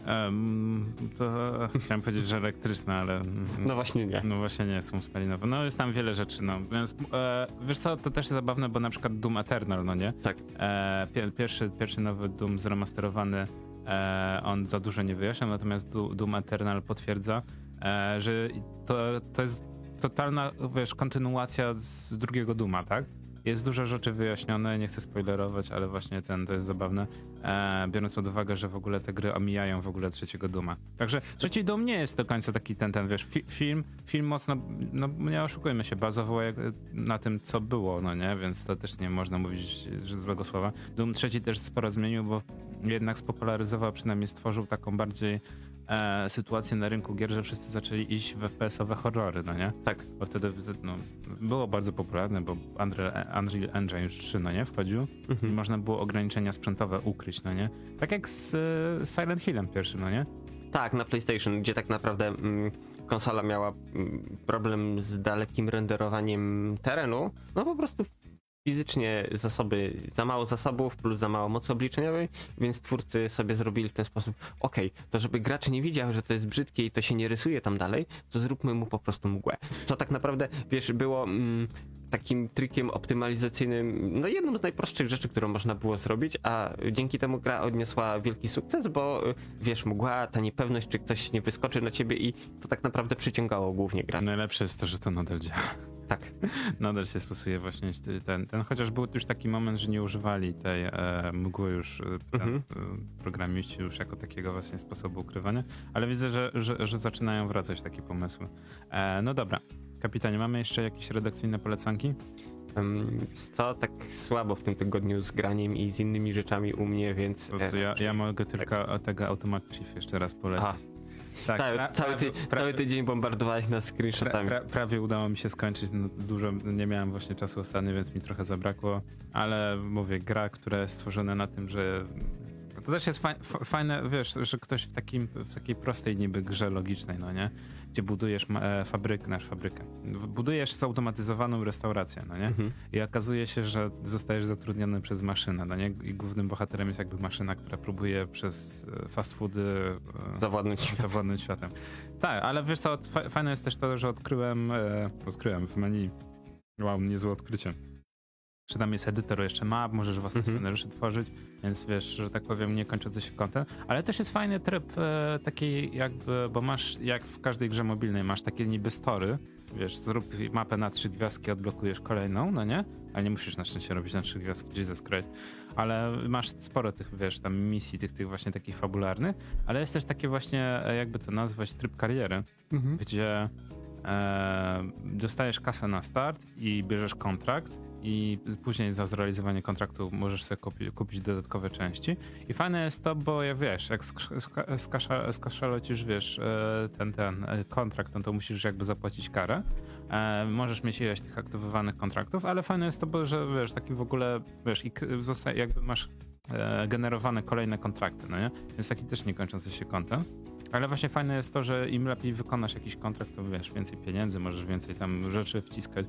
Em, to [laughs] chciałem powiedzieć, że elektryczne, ale... No właśnie nie. No właśnie nie, są spalinowe. No jest tam wiele rzeczy, no. Więc, e, wiesz co, to też jest zabawne, bo na przykład Doom Eternal, no nie? Tak. E, pier, pierwszy, pierwszy nowy Doom zremasterowany, e, on za dużo nie wyjaśnia, natomiast Doom Eternal potwierdza, e, że to, to jest totalna, wiesz, kontynuacja z drugiego Duma, tak? Jest dużo rzeczy wyjaśnione, nie chcę spoilerować, ale właśnie ten, to jest zabawne, e, biorąc pod uwagę, że w ogóle te gry omijają w ogóle trzeciego Duma. Także trzeci Doom nie jest do końca taki ten, ten wiesz, fi, film, film mocno, no nie oszukujmy się, bazował na tym, co było, no nie, więc to też nie można mówić złego słowa. Doom trzeci też sporo zmienił, bo jednak spopularyzował, przynajmniej stworzył taką bardziej e, sytuację na rynku gier, że wszyscy zaczęli iść w FPS-owe horrory, no nie? Tak. Bo wtedy no, było bardzo popularne, bo Unreal, Unreal Engine już 3, no nie, wchodził i Mhm. można było ograniczenia sprzętowe ukryć, no nie? Tak jak z e, Silent Hillem pierwszym, no nie? Tak, na PlayStation, gdzie tak naprawdę mm, konsola miała mm, problem z dalekim renderowaniem terenu, no po prostu fizycznie zasoby, za mało zasobów plus za mało mocy obliczeniowej, więc twórcy sobie zrobili w ten sposób, okej, to żeby gracz nie widział, że to jest brzydkie i to się nie rysuje tam dalej, to zróbmy mu po prostu mgłę. To tak naprawdę, wiesz, było mm, takim trikiem optymalizacyjnym, no jedną z najprostszych rzeczy, którą można było zrobić, a dzięki temu gra odniosła wielki sukces, bo y, wiesz, mgła, ta niepewność, czy ktoś nie wyskoczy na ciebie i to tak naprawdę przyciągało głównie graczy. Najlepsze jest to, że to nadal działa. Tak. Nadal się stosuje właśnie ten, ten, chociaż był już taki moment, że nie używali tej e, mgły już e, Mhm. e, programiści już jako takiego właśnie sposobu ukrywania, ale widzę, że, że, że zaczynają wracać takie pomysły. E, no dobra, kapitanie, mamy jeszcze jakieś redakcyjne polecanki? Co tak słabo w tym tygodniu z graniem i z innymi rzeczami u mnie, więc... Ja, ja mogę tylko tego Automat Chief jeszcze raz polecić. Aha, Tak, cały, pra- cały, ty, prawie- cały tydzień bombardowałeś nas Pra, screenshotami. pra, prawie udało mi się skończyć, no, dużo nie miałem właśnie czasu ostatnio, więc mi trochę zabrakło, ale mówię, gra, która jest stworzona na tym, że to też jest faj, fa- fajne, wiesz, że ktoś w, takim, w takiej prostej niby grze logicznej, no nie? Gdzie budujesz e, fabrykę, nasz fabrykę. Budujesz zautomatyzowaną restaurację, no nie? Mhm. I okazuje się, że zostajesz zatrudniony przez maszynę, no nie? I głównym bohaterem jest jakby maszyna, która próbuje przez e, fast foody e, Zawładnąć. zawodnym światem. Tak, ale wiesz co, fa- fajne jest też to, że odkryłem, odkryłem w menu, wow, niezłe odkrycie, że tam jest edytor jeszcze map, możesz własne Mhm. scenariusze tworzyć, więc wiesz, że tak powiem, nie kończący się content, ale też jest fajny tryb e, taki jakby, bo masz, jak w każdej grze mobilnej, masz takie niby story, wiesz, zrób mapę na trzy gwiazdki, odblokujesz kolejną, no nie? Ale nie musisz na szczęście robić na trzy gwiazdki, Jesus Christ. Ale masz sporo tych, wiesz, tam misji, tych, tych właśnie takich fabularnych, ale jest też takie właśnie, e, jakby to nazwać, tryb kariery, Mhm. gdzie e, dostajesz kasę na start i bierzesz kontrakt i później za zrealizowanie kontraktu możesz sobie kupi, kupić dodatkowe części. I fajne jest to, bo jak wiesz, jak sk- sk- skasza- skaszalocisz, wiesz, e, ten, ten e, kontrakt, no to musisz jakby zapłacić karę. E, możesz mieć ileś tych aktywowanych kontraktów, ale fajne jest to, bo, że wiesz, taki w ogóle, wiesz, i jakby masz generowane kolejne kontrakty, no nie? Więc taki też niekończący się content. Ale właśnie fajne jest to, że im lepiej wykonasz jakiś kontrakt, to wiesz, więcej pieniędzy, możesz więcej tam rzeczy wciskać.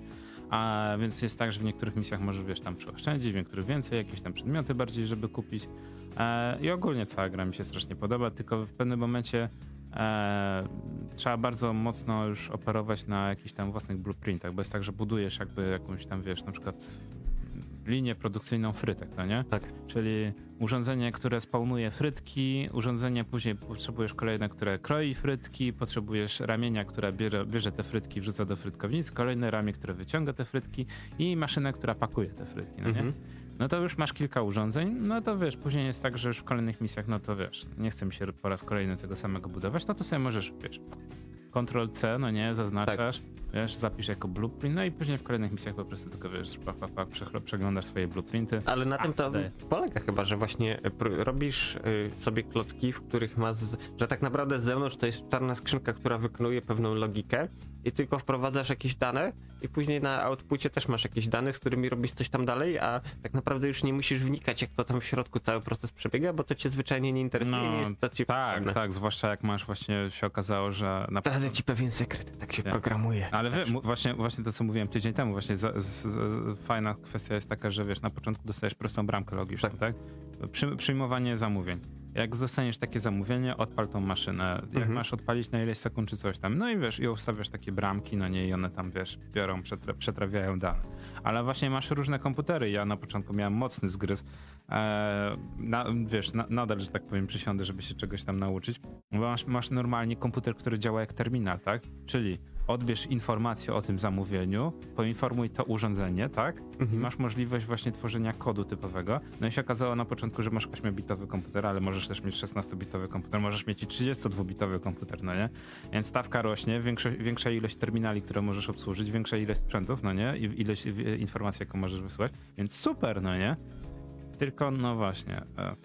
A więc jest tak, że w niektórych misjach możesz, wiesz, tam przeoszczędzić, w niektórych więcej, jakieś tam przedmioty bardziej, żeby kupić. E, I ogólnie cała gra mi się strasznie podoba, tylko w pewnym momencie e, trzeba bardzo mocno już operować na jakichś tam własnych blueprintach, bo jest tak, że budujesz jakby jakąś tam, wiesz, na przykład linię produkcyjną frytek, no nie? Tak. Czyli urządzenie, które spawnuje frytki, urządzenie później potrzebujesz kolejne, które kroi frytki, potrzebujesz ramienia, które bierze, bierze te frytki i wrzuca do frytkownicy, kolejne ramię, które wyciąga te frytki i maszynę, która pakuje te frytki, no nie? Mhm. No to już masz kilka urządzeń, no to wiesz, później jest tak, że już w kolejnych misjach, no to wiesz, nie chce mi się po raz kolejny tego samego budować, no to sobie możesz, wiesz, Ctrl-C, no nie, zaznaczasz, wiesz, zapisz jako blueprint, no i później w kolejnych misjach po prostu tylko, wiesz, pach, pach, przechro- przeglądasz swoje blueprinty. Ale na tym to polega chyba, że właśnie e, robisz y, sobie klocki, w których masz, że tak naprawdę z zewnątrz to jest czarna skrzynka, która wykonuje pewną logikę i tylko wprowadzasz jakieś dane i później na outpucie też masz jakieś dane, z którymi robisz coś tam dalej, a tak naprawdę już nie musisz wnikać, jak to tam w środku cały proces przebiega, bo to cię zwyczajnie nie interesuje. No, nie jest to ci Tak, potrzebne. tak, zwłaszcza jak masz właśnie, się okazało, że na Zdradzę ci pewien sekret, tak się Tak. programuje. Ale wie, mu- właśnie, właśnie to, co mówiłem tydzień temu, właśnie za, z, z, fajna kwestia jest taka, że wiesz, na początku dostajesz prostą bramkę logiczną, tak? Przy, przyjmowanie zamówień. Jak dostaniesz takie zamówienie, odpal tą maszynę. Jak Mhm. masz odpalić na ileś sekund czy coś tam. No i wiesz, i ustawiasz takie bramki, no nie, i one tam, wiesz, biorą, przetra przetrawiają dane. Ale właśnie masz różne komputery. Ja na początku miałem mocny zgryz. Eee, na, wiesz, na, nadal, że tak powiem, przysiądę, żeby się czegoś tam nauczyć. Bo masz, masz normalnie komputer, który działa jak terminal, tak? Czyli odbierz informację o tym zamówieniu, poinformuj to urządzenie, tak? I Mhm. masz możliwość właśnie tworzenia kodu typowego. No i się okazało na początku, że masz 8-bitowy komputer, ale możesz też mieć 16-bitowy komputer, możesz mieć i 32-bitowy komputer, no nie? Więc stawka rośnie, większa, większa ilość terminali, które możesz obsłużyć, większa ilość sprzętów, no nie? I ilość informacji, jaką możesz wysłać. Więc super, no nie? Tylko, no właśnie, e,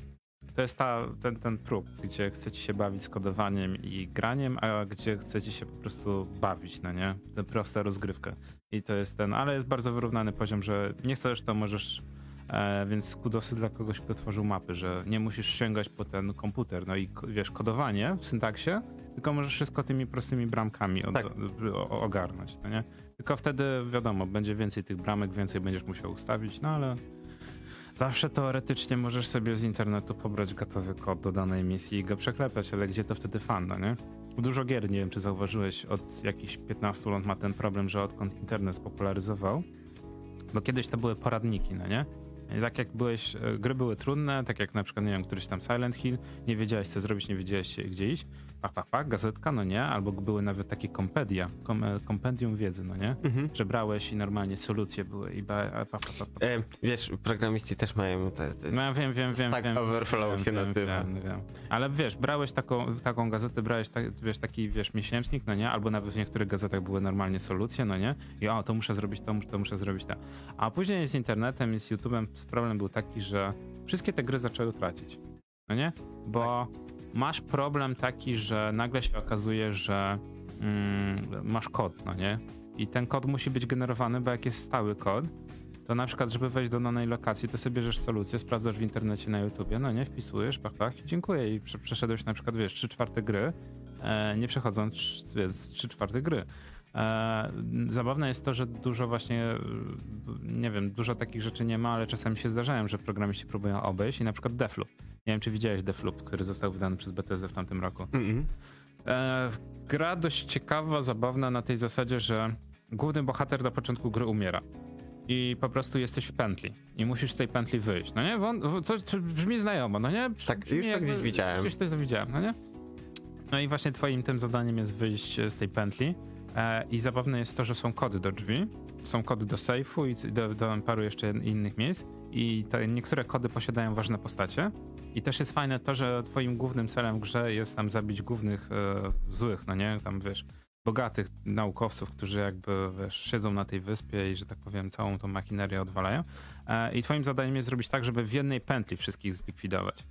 to jest ta, ten, ten próg, gdzie chcecie się bawić z kodowaniem i graniem, a gdzie chcecie się po prostu bawić, no nie? Tę prosta rozgrywka. I to jest ten, ale jest bardzo wyrównany poziom, że nie chcesz, to możesz, e, więc kudosy dla kogoś, kto tworzył mapy, że nie musisz sięgać po ten komputer, no i wiesz, kodowanie w syntaksie, tylko możesz wszystko tymi prostymi bramkami od, Tak. o, ogarnąć, no nie? Tylko wtedy, wiadomo, będzie więcej tych bramek, więcej będziesz musiał ustawić, no ale Zawsze teoretycznie możesz sobie z internetu pobrać gotowy kod do danej misji i go przeklepać, ale gdzie to wtedy fan, no nie? Dużo gier, nie wiem czy zauważyłeś, od jakichś 15 lat ma ten problem, że odkąd internet spopularyzował, bo kiedyś to były poradniki, no nie? I tak jak byłeś, e, gry były trudne, tak jak na przykład, nie wiem, któryś tam Silent Hill, nie wiedziałeś co zrobić, nie wiedziałeś gdzie iść, pach, gazetka, no nie? Albo były nawet takie kompedia, kom, e, kompendium wiedzy, no nie? Mhm. Że brałeś i normalnie solucje były i ba, a, pach, pach. E, wiesz, programiści też mają te, te No ja wiem, wiem, wiem. Stack wiem, Overflow wiem, się wiem, nazywa. Wiem, wiem. Ale wiesz, brałeś taką, taką gazetę, brałeś ta, wiesz, taki wiesz, miesięcznik, no nie? Albo nawet w niektórych gazetach były normalnie solucje, no nie? I o, to muszę zrobić to, to muszę zrobić to. A później z internetem i z YouTube'em problem był taki, że wszystkie te gry zaczęły tracić. No nie? Bo masz problem taki, że nagle się okazuje, że mm, masz kod, no nie? I ten kod musi być generowany, bo jak jest stały kod, to na przykład, żeby wejść do danej lokacji, to sobie bierzesz solucję, sprawdzasz w internecie na YouTubie, no nie, wpisujesz, pach, pach, dziękuję. I prze- przeszedłeś na przykład, wiesz, 3 czwarte gry, e, nie przechodząc więc 3 czwarte gry. E, zabawne jest to, że dużo właśnie, e, nie wiem, dużo takich rzeczy nie ma, ale czasami się zdarzają, że programiści próbują obejść i na przykład Defloop. Nie wiem, czy widziałeś Defloop, który został wydany przez Bethesda w tamtym roku. E, gra dość ciekawa, zabawna na tej zasadzie, że główny bohater na początku gry umiera. i po prostu jesteś w pętli i musisz z tej pętli wyjść, no nie? Wą- co, co brzmi znajomo, no nie? Tak, Brzmi już to jakby- gdzieś widziałem. Gdzieś to widziałem, no nie? No i właśnie twoim tym zadaniem jest wyjść z tej pętli i zabawne jest to, że są kody do drzwi, są kody do sejfu i do, do paru jeszcze innych miejsc i te niektóre kody posiadają ważne postacie i też jest fajne to, że twoim głównym celem grze jest tam zabić głównych e, złych, no nie? Tam wiesz, bogatych naukowców, którzy jakby wiesz, siedzą na tej wyspie i że tak powiem całą tą machinerię odwalają. E, I twoim zadaniem jest zrobić tak, żeby w jednej pętli wszystkich zlikwidować.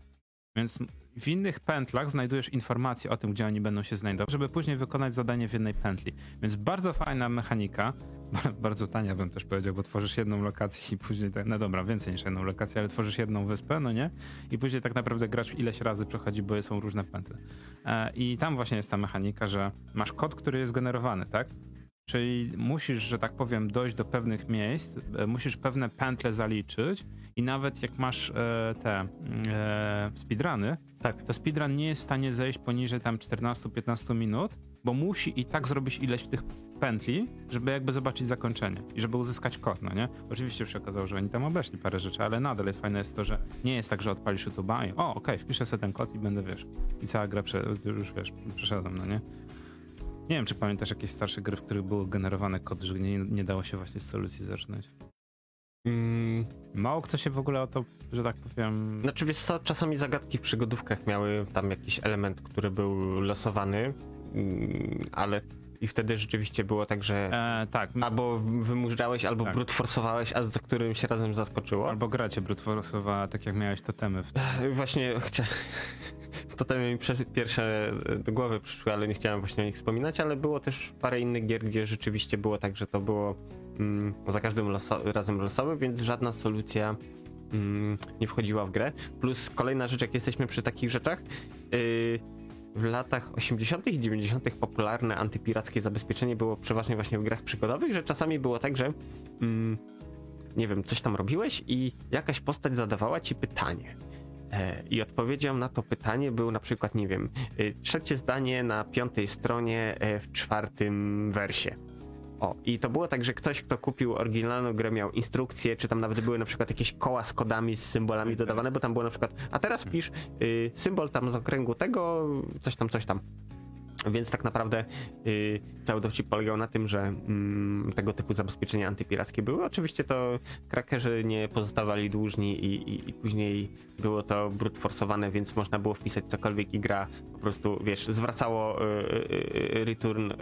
Więc w innych pętlach znajdujesz informacje o tym, gdzie oni będą się znajdować, żeby później wykonać zadanie w jednej pętli. Więc bardzo fajna mechanika, [laughs] bardzo tania bym też powiedział, bo tworzysz jedną lokację i później, tak, no dobra, więcej niż jedną lokację, ale tworzysz jedną wyspę, no nie? I później tak naprawdę gracz ileś razy przechodzi, bo są różne pętle. E, I tam właśnie jest ta mechanika, że masz kod, który jest generowany, tak? Czyli musisz, że tak powiem, dojść do pewnych miejsc, e, musisz pewne pętle zaliczyć i nawet jak masz e, te e, speedruny, Tak. to speedrun nie jest w stanie zejść poniżej tam 14-15 minut, bo musi i tak zrobić ileś tych pętli, żeby jakby zobaczyć zakończenie i żeby uzyskać kod, no nie? Oczywiście się okazało, że oni tam obeszli parę rzeczy, ale nadal fajne jest to, że nie jest tak, że odpalisz YouTube'a i o, okej, wpiszę sobie ten kod i będę, wiesz, i cała gra prze, już, wiesz, przeszedłem, no nie? Nie wiem, czy pamiętasz jakieś starsze gry, w których było generowane kody, że nie, nie dało się właśnie z solucji zaczynać. Mm, Mało kto się w ogóle o to, że tak powiem... Znaczy wiesz co, czasami zagadki w przygodówkach miały tam jakiś element, który był losowany, mm, ale i wtedy rzeczywiście było tak, że E, tak, albo wymuszałeś, albo Tak. brute force'owałeś, a za którymś razem zaskoczyło. albo gra cię brute force'owała, tak jak miałeś totemy w Ech, Właśnie chciałem. To tam mi pierwsze do głowy przyszły, ale nie chciałem właśnie o nich wspominać, ale było też parę innych gier, gdzie rzeczywiście było tak, że to było mm, za każdym loso- razem losowe, więc żadna solucja mm, nie wchodziła w grę. Plus kolejna rzecz, jak jesteśmy przy takich rzeczach, yy, w latach 80. i 90. popularne antypirackie zabezpieczenie było przeważnie właśnie w grach przygodowych, że czasami było tak, że mm, nie wiem, coś tam robiłeś i jakaś postać zadawała ci pytanie. E, I odpowiedzią na to pytanie był na przykład, nie wiem, y, trzecie zdanie na piątej stronie e, w czwartym wersie. O, i to było tak, że ktoś, kto kupił oryginalną grę, miał instrukcję, czy tam nawet były na przykład jakieś koła z kodami, z symbolami dodawane, bo tam było na przykład, a teraz pisz y, symbol tam z okręgu tego, coś tam, coś tam. Więc tak naprawdę y, cały dowcip polegał na tym, że mm, tego typu zabezpieczenia antypirackie były. Oczywiście to krakerzy nie pozostawali dłużni i, i, i później było to brute forsowane, więc można było wpisać cokolwiek i gra po prostu, wiesz, zwracało y, y, y, return y,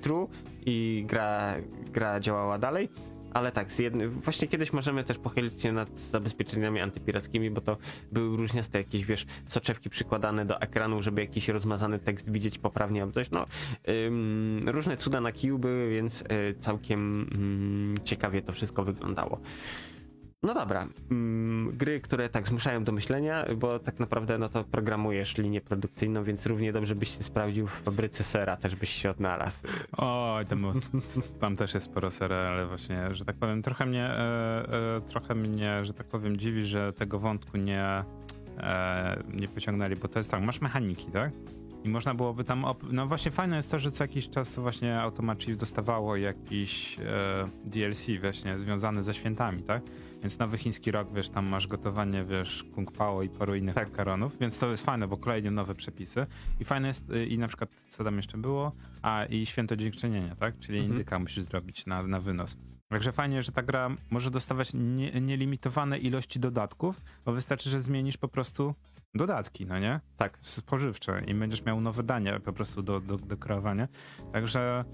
true i gra, gra działała dalej. Ale tak, z jedny, właśnie kiedyś możemy też pochylić się nad zabezpieczeniami antypirackimi, bo to były różniaste jakieś, wiesz, soczewki przykładane do ekranu, żeby jakiś rozmazany tekst widzieć poprawnie albo coś. No, ym, różne cuda na kiju były, więc y, całkiem ym, ciekawie to wszystko wyglądało. No dobra, ym, gry, które tak zmuszają do myślenia, bo tak naprawdę no to programujesz linię produkcyjną, więc równie dobrze byś się sprawdził w fabryce sera, też byś się odnalazł. Oj, tam, tam też jest sporo serii, ale właśnie, że tak powiem, trochę mnie, e, e, trochę mnie, że tak powiem, dziwi, że tego wątku nie, e, nie pociągnęli, bo to jest tak, masz mechaniki, tak? I można byłoby tam, no właśnie fajne jest to, że co jakiś czas właśnie Automat Chief dostawało jakiś e, DLC właśnie związany ze świętami, tak? Więc nowy chiński rok, wiesz, tam masz gotowanie, wiesz, kung pao i paru innych Tak. makaronów, więc to jest fajne, bo kolejne nowe przepisy. I fajne jest, y, i na przykład, co tam jeszcze było? A, i święto dziękczynienia, tak? Czyli Mhm. indyka musisz zrobić na, na wynos. Także fajnie, że ta gra może dostawać nie, nielimitowane ilości dodatków, bo wystarczy, że zmienisz po prostu dodatki, no nie? Tak. Spożywcze i będziesz miał nowe dania po prostu do, do, do kreowania. Także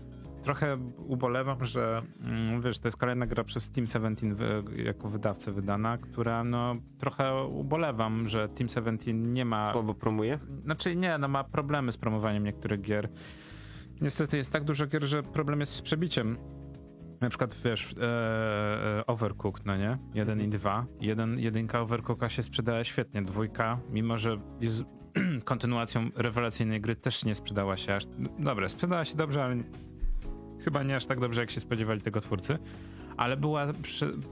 trochę ubolewam, że mm, wiesz, to jest kolejna gra przez Team 17 wy, jako wydawcę wydana, która no trochę ubolewam, że Team 17 nie ma Słabo promuje. znaczy nie, no ma problemy z promowaniem niektórych gier. Niestety jest tak dużo gier, że problem jest z przebiciem. Na przykład, wiesz, e, e, Overcooked, no nie? Jeden i dwa. Jeden, jedynka Overcooka się sprzedaje świetnie, dwójka, mimo że jest [clears throat] kontynuacją rewelacyjnej gry, też nie sprzedała się aż... Dobra, sprzedała się dobrze, ale chyba nie aż tak dobrze, jak się spodziewali tego twórcy. Ale była,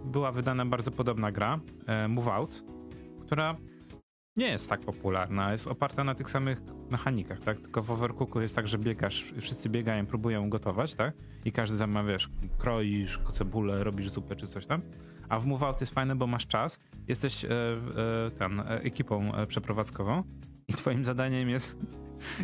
była wydana bardzo podobna gra, e, Move Out, która nie jest tak popularna, jest oparta na tych samych mechanikach, tak? Tylko w Overcooku jest tak, że biegasz, wszyscy biegają, próbują gotować, tak? I każdy tam ma, wiesz, kroisz cebulę, robisz zupę czy coś tam. A w Move Out jest fajne, bo masz czas, jesteś e, e, ten, e, ekipą e, przeprowadzkową i twoim zadaniem jest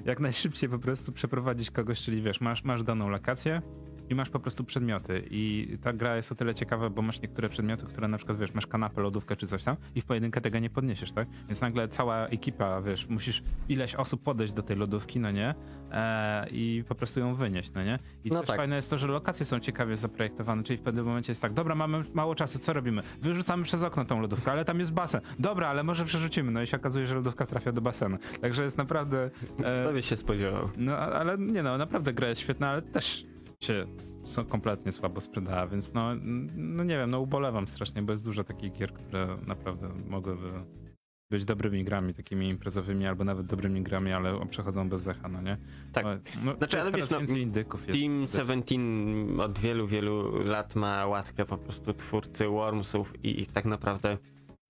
jak najszybciej po prostu przeprowadzić kogoś, czyli wiesz, masz, masz daną lokację, i masz po prostu przedmioty. I ta gra jest o tyle ciekawa, bo masz niektóre przedmioty, które na przykład, wiesz, masz kanapę, lodówkę czy coś tam i w pojedynkę tego nie podniesiesz, tak? Więc nagle cała ekipa, wiesz, musisz ileś osób podejść do tej lodówki, no nie? E, I po prostu ją wynieść, no nie? I no też tak. fajne jest to, że lokacje są ciekawie zaprojektowane, czyli w pewnym momencie jest tak, dobra, mamy mało czasu, co robimy? Wyrzucamy przez okno tą lodówkę, ale tam jest basen. Dobra, ale może przerzucimy, no i się okazuje, że lodówka trafia do basenu. Także jest naprawdę... E, to by się spodziewał. No, ale nie no, naprawdę gra jest świetna, ale też się kompletnie słabo sprzedała, więc no, no nie wiem, no ubolewam strasznie, bo jest dużo takich gier, które naprawdę mogłyby być dobrymi grami, takimi imprezowymi, albo nawet dobrymi grami, ale przechodzą bez zecha, no nie? Tak. No, znaczy, ale wiesz, no, więcej indyków jest. Team 17 od wielu, wielu lat ma łatkę po prostu twórcy Wormsów i, i tak naprawdę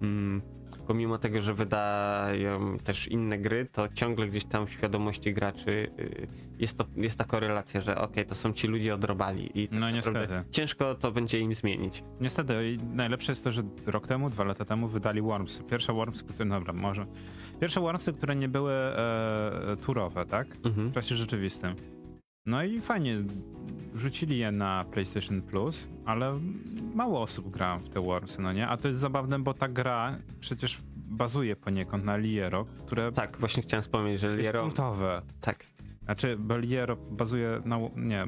mm, pomimo tego, że wydają też inne gry, to ciągle gdzieś tam w świadomości graczy y, jest, to, jest ta korelacja, że okej, okay, to są ci ludzie odrobali i tak no niestety. ciężko to będzie im zmienić. Niestety i najlepsze jest to, że rok temu, dwa lata temu wydali Wormsy. Pierwsze Wormsy, które, dobra, może. Pierwsze Wormsy, które nie były e, turowe, tak? Mhm. W czasie rzeczywistym. No i fajnie, rzucili je na PlayStation Plus, ale mało osób gra w te Wormsy, no nie? A to jest zabawne, bo ta gra przecież bazuje poniekąd na Liero, które... Tak, właśnie chciałem wspomnieć, że Liero... Jest kultowe. Tak. Znaczy, bo Liero bazuje na... Nie,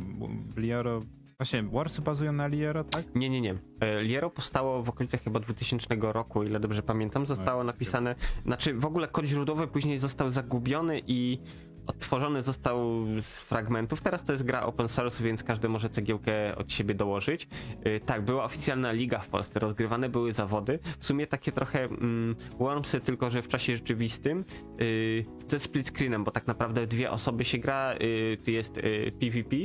Liero... Właśnie, Warsy bazują na Liero, tak? Nie, nie, nie. E, Liero powstało w okolicach chyba 2000 roku, ile dobrze pamiętam. Zostało napisane... Znaczy, w ogóle kod źródłowy później został zagubiony i odtworzony został z fragmentów. Teraz to jest gra open source, więc każdy może cegiełkę od siebie dołożyć. Yy, tak, była oficjalna liga w Polsce, rozgrywane były zawody. W sumie takie trochę mm, Wormsy, tylko że w czasie rzeczywistym yy, ze split screenem, bo tak naprawdę dwie osoby się gra, yy, jest PvP,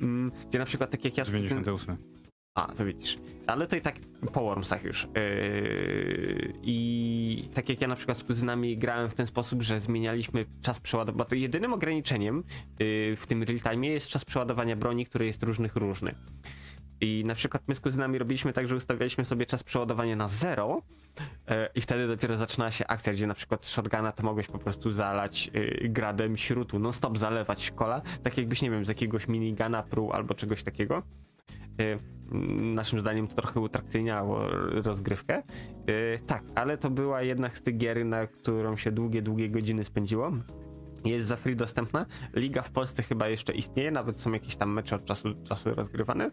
mm, gdzie na przykład tak jak ja... 98. A, to widzisz. Ale to i tak po Wormsach już. Yy, I tak jak ja na przykład z kuzynami grałem w ten sposób, że zmienialiśmy czas przeładowania, to jedynym ograniczeniem yy, w tym real time jest czas przeładowania broni, który jest różnych różny. I na przykład my z kuzynami robiliśmy tak, że ustawialiśmy sobie czas przeładowania na zero yy, i wtedy dopiero zaczynała się akcja, gdzie na przykład z shotguna to mogłeś po prostu zalać yy, gradem śrutu, non stop zalewać kola, tak jakbyś, nie wiem, z jakiegoś minigana pruł albo czegoś takiego. Y, naszym zdaniem to trochę utrakcyjniało rozgrywkę. Y, tak, ale to była jednak z tych gier, na którą się długie, długie godziny spędziło. Jest za free dostępna. Liga w Polsce chyba jeszcze istnieje, nawet są jakieś tam mecze od czasu do czasu rozgrywane.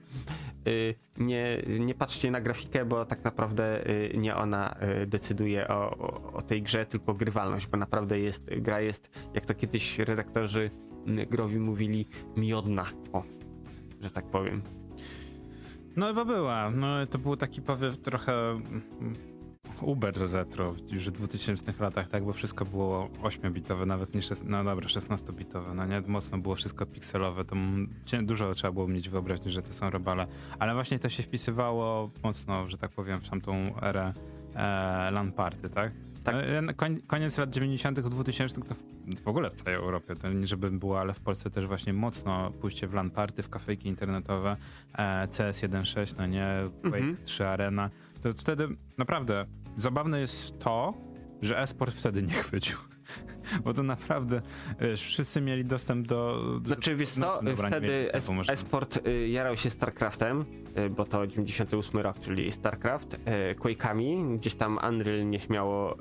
Y, nie, nie patrzcie na grafikę, bo tak naprawdę nie ona decyduje o, o, o tej grze, tylko grywalność, bo naprawdę jest, gra jest, jak to kiedyś redaktorzy growi mówili, miodna. O, że tak powiem. No chyba była. No to był taki powiew trochę mm, Uber retro już w 2000 latach, tak, bo wszystko było 8-bitowe, nawet nie 16, no dobra, 16-bitowe, no nie, mocno było wszystko pikselowe, to dużo trzeba było mieć wyobraźni, że to są robale, ale właśnie to się wpisywało mocno, że tak powiem, w tamtą erę e, LAN party, tak? Tak. E, koniec lat 90., 2000 to w ogóle w całej Europie, to nie żeby było, ale w Polsce też właśnie mocno pójście w LAN party, w kafejki internetowe, e, CS 1.6, no nie, Quake mhm. 3 Arena. To wtedy naprawdę zabawne jest to, że esport wtedy nie chwycił. [laughs] Bo to naprawdę wiesz, wszyscy mieli dostęp do. Znaczy, wiesz co, no, wtedy esport y, jarał się StarCraftem, y, bo to 98 rok, czyli StarCraft, y, Quake'ami, gdzieś tam Unreal nieśmiało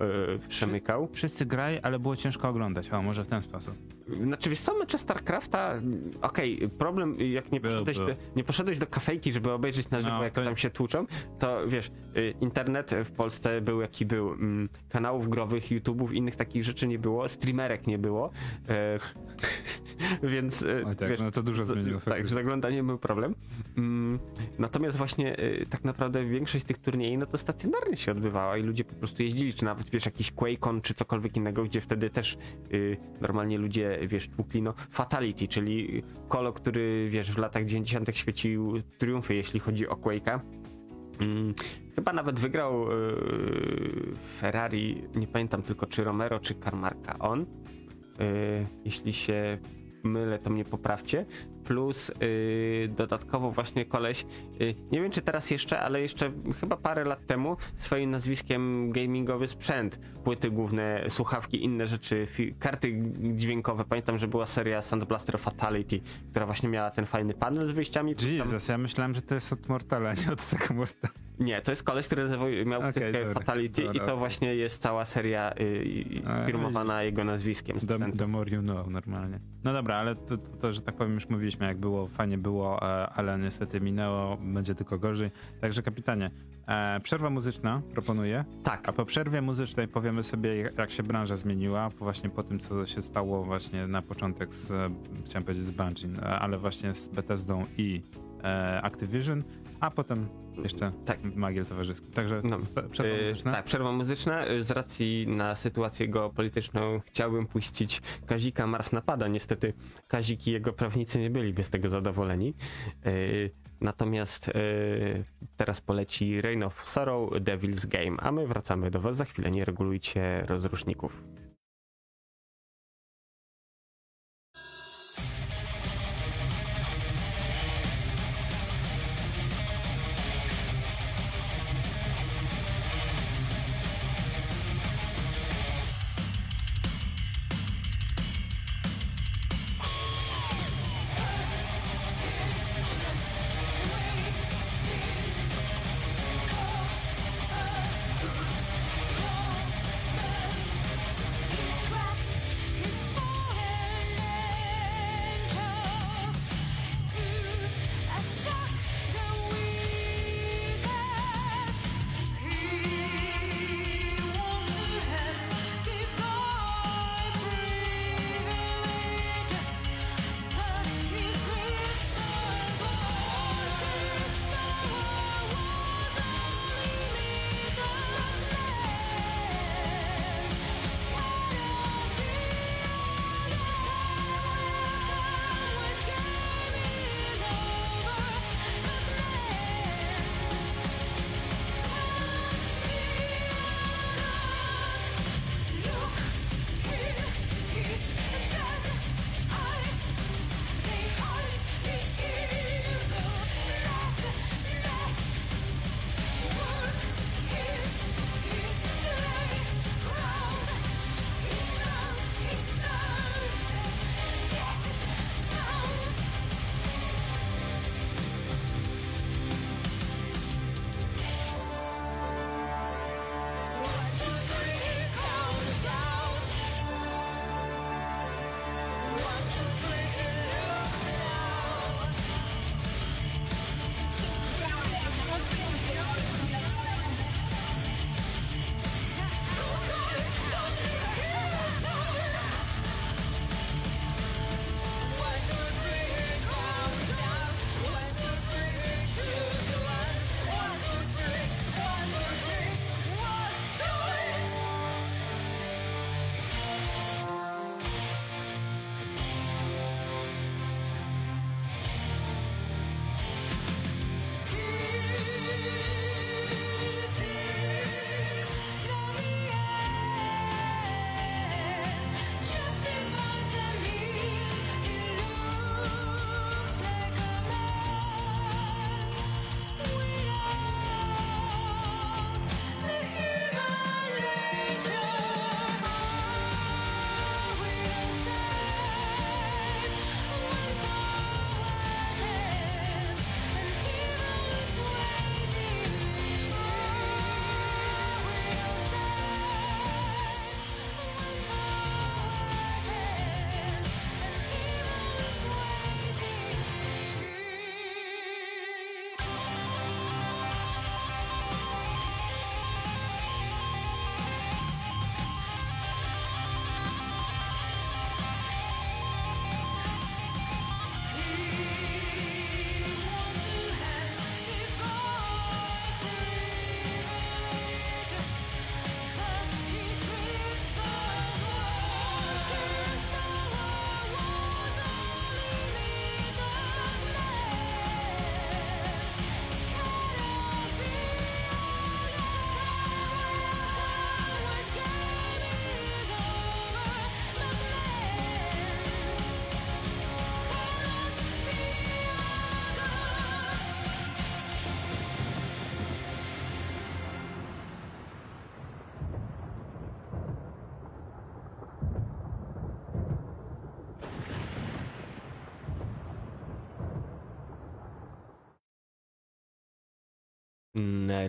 przemykał. Wszyscy grali, ale było ciężko oglądać, a może w ten sposób. Znaczy, wiesz co, mecze StarCrafta, okej, okay, problem, jak nie poszedłeś, do, nie poszedłeś do kafejki, żeby obejrzeć na żywo, no, jak to... tam się tłuczą, to wiesz, internet w Polsce był jaki był, mm, kanałów growych, YouTube'ów, innych takich rzeczy nie było, streamerek nie było, e, [laughs] więc e, tak, wiesz, no to dużo zmieniło. Tak, z zaglądaniem był problem. Mm, natomiast właśnie e, tak naprawdę większość tych turniejów no to stacjonarnie się odbywała i ludzie po prostu jeździli, czy nawet wiesz, jakiś QuakeCon, czy cokolwiek innego, gdzie wtedy też y, normalnie ludzie, wiesz, tłukli, no Fatality, czyli kolo, który wiesz, w latach 90. świecił triumfy, jeśli chodzi o Quake'a Mm, chyba nawet wygrał yy, Ferrari, nie pamiętam tylko czy Romero, czy Carmarka. On, yy, jeśli się mylę, to mnie poprawcie. Plus yy, dodatkowo właśnie koleś, yy, nie wiem czy teraz jeszcze, ale jeszcze chyba parę lat temu swoim nazwiskiem gamingowy sprzęt, płyty główne, słuchawki, inne rzeczy, karty dźwiękowe. Pamiętam, że była seria Sound Blaster Fatality, która właśnie miała ten fajny panel z wyjściami. Tam- Jesus, ja myślałem, że to jest od Mortala, nie od tego Mortala. Nie, to jest koleś, który miał Okej, ksywkę dobra, Fatality i dobra, to okej. właśnie jest cała seria y, A, firmowana jego nazwiskiem. The, the more you know, normalnie. No dobra, ale to, to, to, że tak powiem, już mówiliśmy, jak było, fajnie było, e, ale niestety minęło, będzie tylko gorzej. Także kapitanie, e, przerwa muzyczna proponuję, Tak, a po przerwie muzycznej powiemy sobie, jak się branża zmieniła, właśnie po tym, co się stało właśnie na początek z, e, chciałem powiedzieć z Bungie, e, ale właśnie z Bethesdą i Activision, a potem jeszcze Tak. magiel towarzyski. Także No, przerwa y, muzyczna. tak, przerwa muzyczna. Y, Z racji na sytuację geopolityczną chciałbym puścić Kazika Mars napada. Niestety Kazik i jego prawnicy nie byliby z tego zadowoleni. Y, Natomiast teraz poleci Reign of Sorrow, Devil's Game, a my wracamy do was za chwilę. Nie regulujcie rozruszników.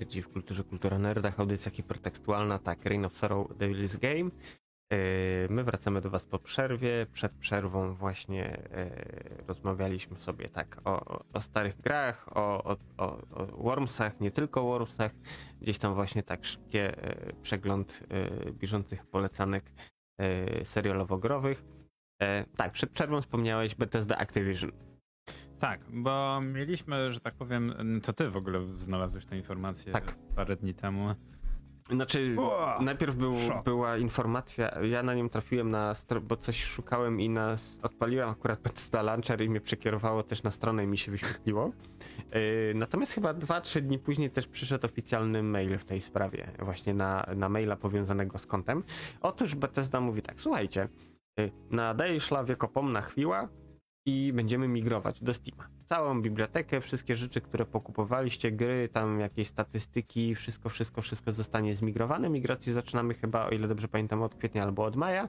Nerdzi w kulturze kultura nerdach, audycja hipertekstualna, tak, Reign of Sorrow, Devil's Game. Yy, My wracamy do Was po przerwie. Przed przerwą właśnie yy, rozmawialiśmy sobie tak o, o starych grach, o, o, o, Wormsach, nie tylko Wormsach. Gdzieś tam właśnie tak szybkie yy, przegląd bieżących polecanek serialowo-growych. Tak, przed przerwą wspomniałeś Bethesda Activision. Tak, bo mieliśmy, że tak powiem, to ty w ogóle znalazłeś tę informację Tak. parę dni temu. Znaczy, Ua, najpierw był, była informacja, ja na nią trafiłem na, bo coś szukałem i nas odpaliłem akurat Bethesda Launcher i mnie przekierowało też na stronę i mi się wyświetliło. Yy, natomiast chyba 2-3 dni później też przyszedł oficjalny mail w tej sprawie, właśnie na, na maila powiązanego z kontem. Otóż Bethesda mówi tak, słuchajcie, yy, nadaje szlawie kopom na chwila i będziemy migrować do Steama. Całą bibliotekę, wszystkie rzeczy, które pokupowaliście, gry, tam jakieś statystyki, wszystko, wszystko, wszystko zostanie zmigrowane. Migrację zaczynamy chyba, o ile dobrze pamiętam, od kwietnia albo od maja.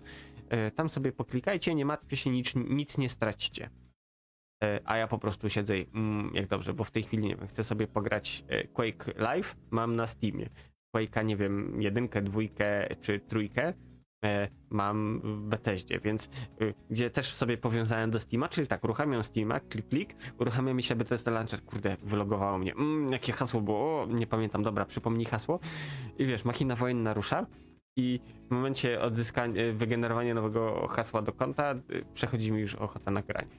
E, Tam sobie poklikajcie, nie martwcie się, nic, nic nie stracicie. E, A ja po prostu siedzę i mm, jak dobrze, bo w tej chwili nie wiem, chcę sobie pograć e, Quake Live, mam na Steamie. Quake'a, nie wiem, jedynkę, dwójkę czy trójkę mam w Bethesdzie, więc y, gdzie też sobie powiązałem do Steama, czyli tak, uruchamiam Steama, klik, klik, uruchamia mi się Bethesda Launcher, kurde, wylogowało mnie, mm, jakie hasło było, o, nie pamiętam, dobra, przypomnij hasło. I wiesz, machina wojenna rusza i w momencie odzyskania, y, wygenerowania nowego hasła do konta y, przechodzi mi już ochota na granie.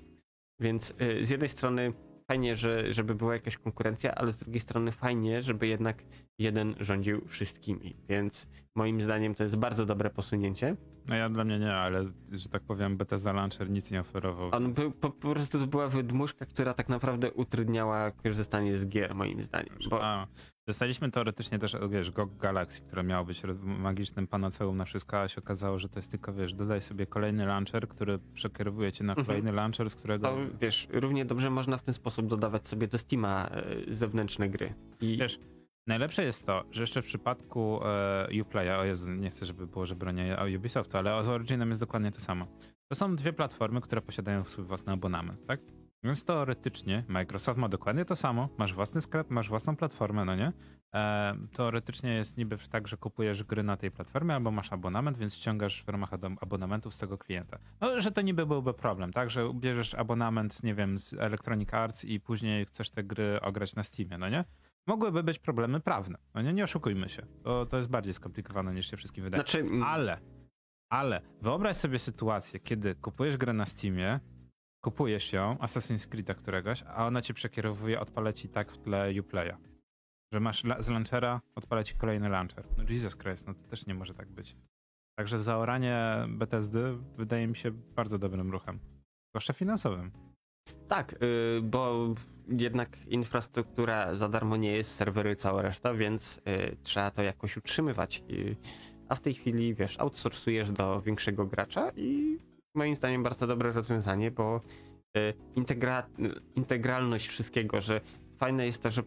Więc z jednej strony fajnie, że, żeby była jakaś konkurencja, ale z drugiej strony fajnie, żeby jednak jeden rządził wszystkimi, więc moim zdaniem to jest bardzo dobre posunięcie. No ja dla mnie nie, ale że tak powiem, Bethesda Launcher nic nie oferował. On był, po, po prostu to była wydmuszka, która tak naprawdę utrudniała korzystanie z gier, moim zdaniem. Bo, A, dostaliśmy teoretycznie też, wiesz, GOG Galaxy, które miało być magicznym panaceum na wszystko, a się okazało, że to jest tylko, wiesz, dodaj sobie kolejny launcher, który przekierowuje cię na Mhm. kolejny launcher, z którego... to wiesz, równie dobrze można w ten sposób dodawać sobie do Steama e, zewnętrzne gry. I Wiesz, najlepsze jest to, że jeszcze w przypadku e, Uplaya, o Jezu, nie chcę, żeby było, że bronię Ubisoftu, ale z Originem jest dokładnie to samo. To są dwie platformy, które posiadają swój własny abonament, tak? Więc teoretycznie Microsoft ma dokładnie to samo, masz własny sklep, masz własną platformę, no nie? E, teoretycznie jest niby tak, że kupujesz gry na tej platformie albo masz abonament, więc ściągasz w ramach abonamentu z tego klienta. No, że to niby byłby problem, tak? Że bierzesz abonament, nie wiem, z Electronic Arts i później chcesz te gry ograć na Steamie, no nie? Mogłyby być problemy prawne. No nie, nie oszukujmy się. To, to jest bardziej skomplikowane niż się wszystkim wydaje. znaczy, Ale, ale wyobraź sobie sytuację, kiedy kupujesz grę na Steamie, kupujesz ją, Assassin's Creed'a któregoś, a ona cię przekierowuje, odpala ci tak w tle Uplaya. Że masz la- z launchera, odpala ci kolejny launcher. No Jesus Christ, no to też nie może tak być. Także zaoranie Bethesdy wydaje mi się bardzo dobrym ruchem. Zwłaszcza finansowym. Tak, y, bo jednak infrastruktura za darmo nie jest, serwery cała reszta, więc y, trzeba to jakoś utrzymywać. Y, a w tej chwili, wiesz, outsourcujesz do większego gracza i moim zdaniem bardzo dobre rozwiązanie, bo integra integralność wszystkiego, że fajne jest to, że